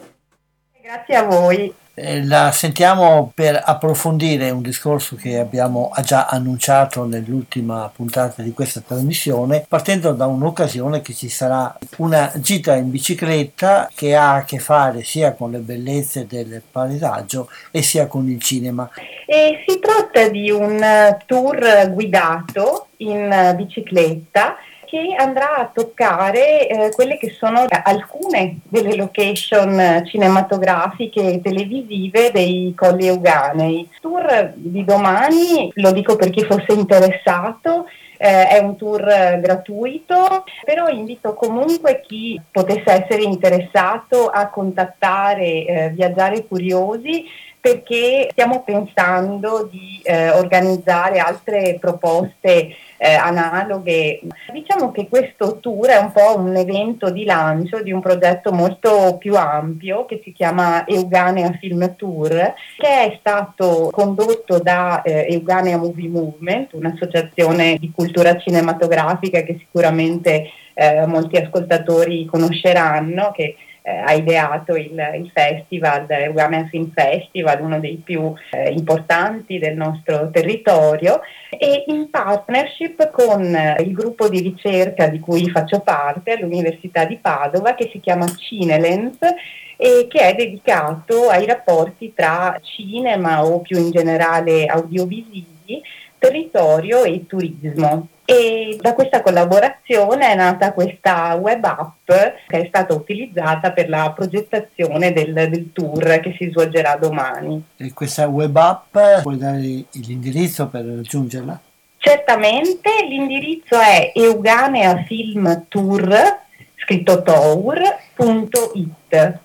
Grazie a voi. Eh, la sentiamo per approfondire un discorso che abbiamo già annunciato nell'ultima puntata di questa trasmissione, partendo da un'occasione che ci sarà una gita in bicicletta che ha a che fare sia con le bellezze del paesaggio e sia con il cinema. E si tratta di un tour guidato in bicicletta che andrà a toccare eh, quelle che sono alcune delle location cinematografiche e televisive dei Colli Euganei. Il tour di domani, lo dico per chi fosse interessato, eh, è un tour gratuito, però invito comunque chi potesse essere interessato a contattare eh, Viaggiare Curiosi perché stiamo pensando di eh, organizzare altre proposte eh, analoghe. Diciamo che questo tour è un po' un evento di lancio di un progetto molto più ampio che si chiama Euganea Film Tour, che è stato condotto da eh, Euganea Movie Movement, un'associazione di cultura cinematografica che sicuramente eh, molti ascoltatori conosceranno, che eh, ha ideato il, il festival, il Women Film Festival, uno dei più eh, importanti del nostro territorio, e in partnership con eh, il gruppo di ricerca di cui faccio parte all'Università di Padova, che si chiama Cinelens, e che è dedicato ai rapporti tra cinema o più in generale audiovisivi, territorio e turismo e da questa collaborazione è nata questa web app che è stata utilizzata per la progettazione del, del tour che si svolgerà domani. E questa web app puoi dare l'indirizzo per raggiungerla? Certamente, l'indirizzo è euganeafilmtour, scritto tour.it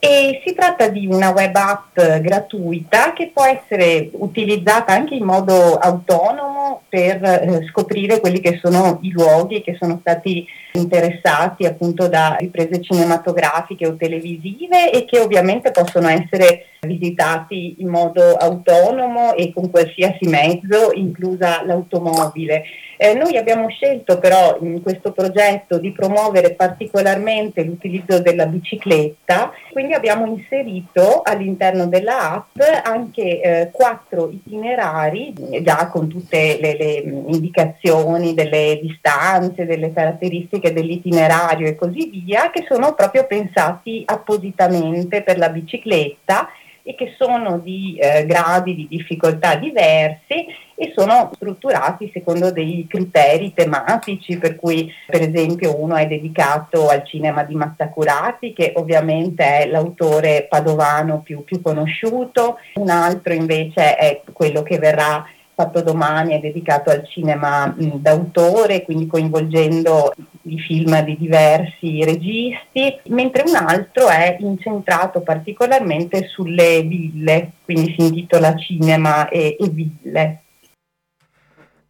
e si tratta di una web app gratuita che può essere utilizzata anche in modo autonomo per eh, scoprire quelli che sono i luoghi che sono stati interessati appunto da riprese cinematografiche o televisive e che ovviamente possono essere visitati in modo autonomo e con qualsiasi mezzo, inclusa l'automobile. Eh, noi abbiamo scelto però in questo progetto di promuovere particolarmente l'utilizzo della bicicletta, quindi abbiamo inserito all'interno della app anche eh, quattro itinerari, già con tutte le, le indicazioni delle distanze, delle caratteristiche dell'itinerario e così via, che sono proprio pensati appositamente per la bicicletta e che sono di eh, gradi di difficoltà diversi e sono strutturati secondo dei criteri tematici, per cui per esempio uno è dedicato al cinema di Mazzacurati, che ovviamente è l'autore padovano più, più conosciuto, un altro invece è quello che verrà fatto domani è dedicato al cinema mh, d'autore, quindi coinvolgendo i film di diversi registi, mentre un altro è incentrato particolarmente sulle ville, quindi si intitola Cinema e, e Ville.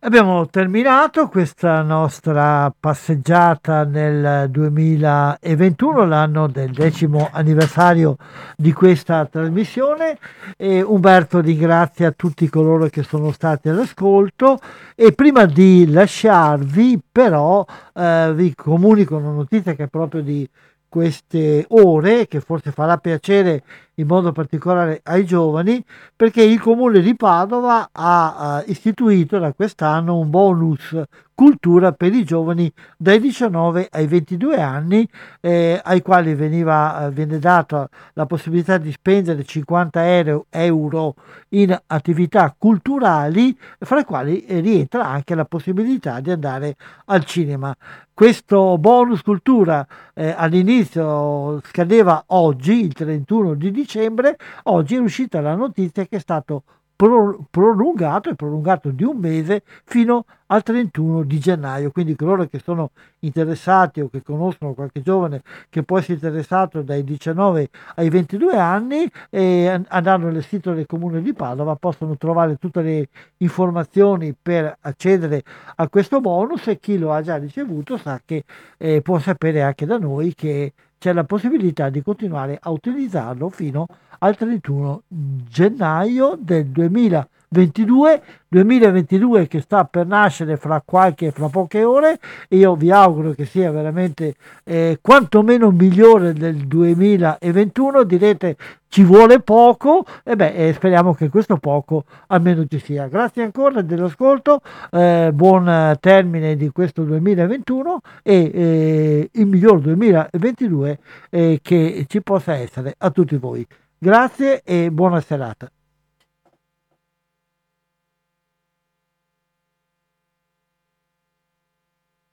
Abbiamo terminato questa nostra passeggiata nel 2021, l'anno del decimo anniversario di questa trasmissione. E Umberto ringrazia tutti coloro che sono stati all'ascolto e prima di lasciarvi però eh, vi comunico una notizia che è proprio di queste ore che forse farà piacere in modo particolare ai giovani perché il comune di Padova ha uh, istituito da quest'anno un bonus cultura per i giovani dai 19 ai 22 anni eh, ai quali veniva, eh, viene data la possibilità di spendere 50 euro in attività culturali fra le quali eh, rientra anche la possibilità di andare al cinema. Questo bonus cultura eh, all'inizio scadeva oggi, il 31 di dicembre, oggi è uscita la notizia che è stato pro- prolungato e prolungato di un mese fino al 31 di gennaio. Quindi coloro che sono interessati o che conoscono qualche giovane che può essere interessato dai 19 ai 22 anni e andando nel sito del comune di Padova possono trovare tutte le informazioni per accedere a questo bonus e chi lo ha già ricevuto sa che eh, può sapere anche da noi che c'è la possibilità di continuare a utilizzarlo fino al 31 gennaio del 2022 2022 che sta per nascere fra qualche fra poche ore io vi auguro che sia veramente eh, quantomeno migliore del 2021 direte ci vuole poco e beh eh, speriamo che questo poco almeno ci sia. Grazie ancora dell'ascolto eh, buon termine di questo 2021 e eh, il miglior 2022 eh, che ci possa essere a tutti voi. Grazie e buona serata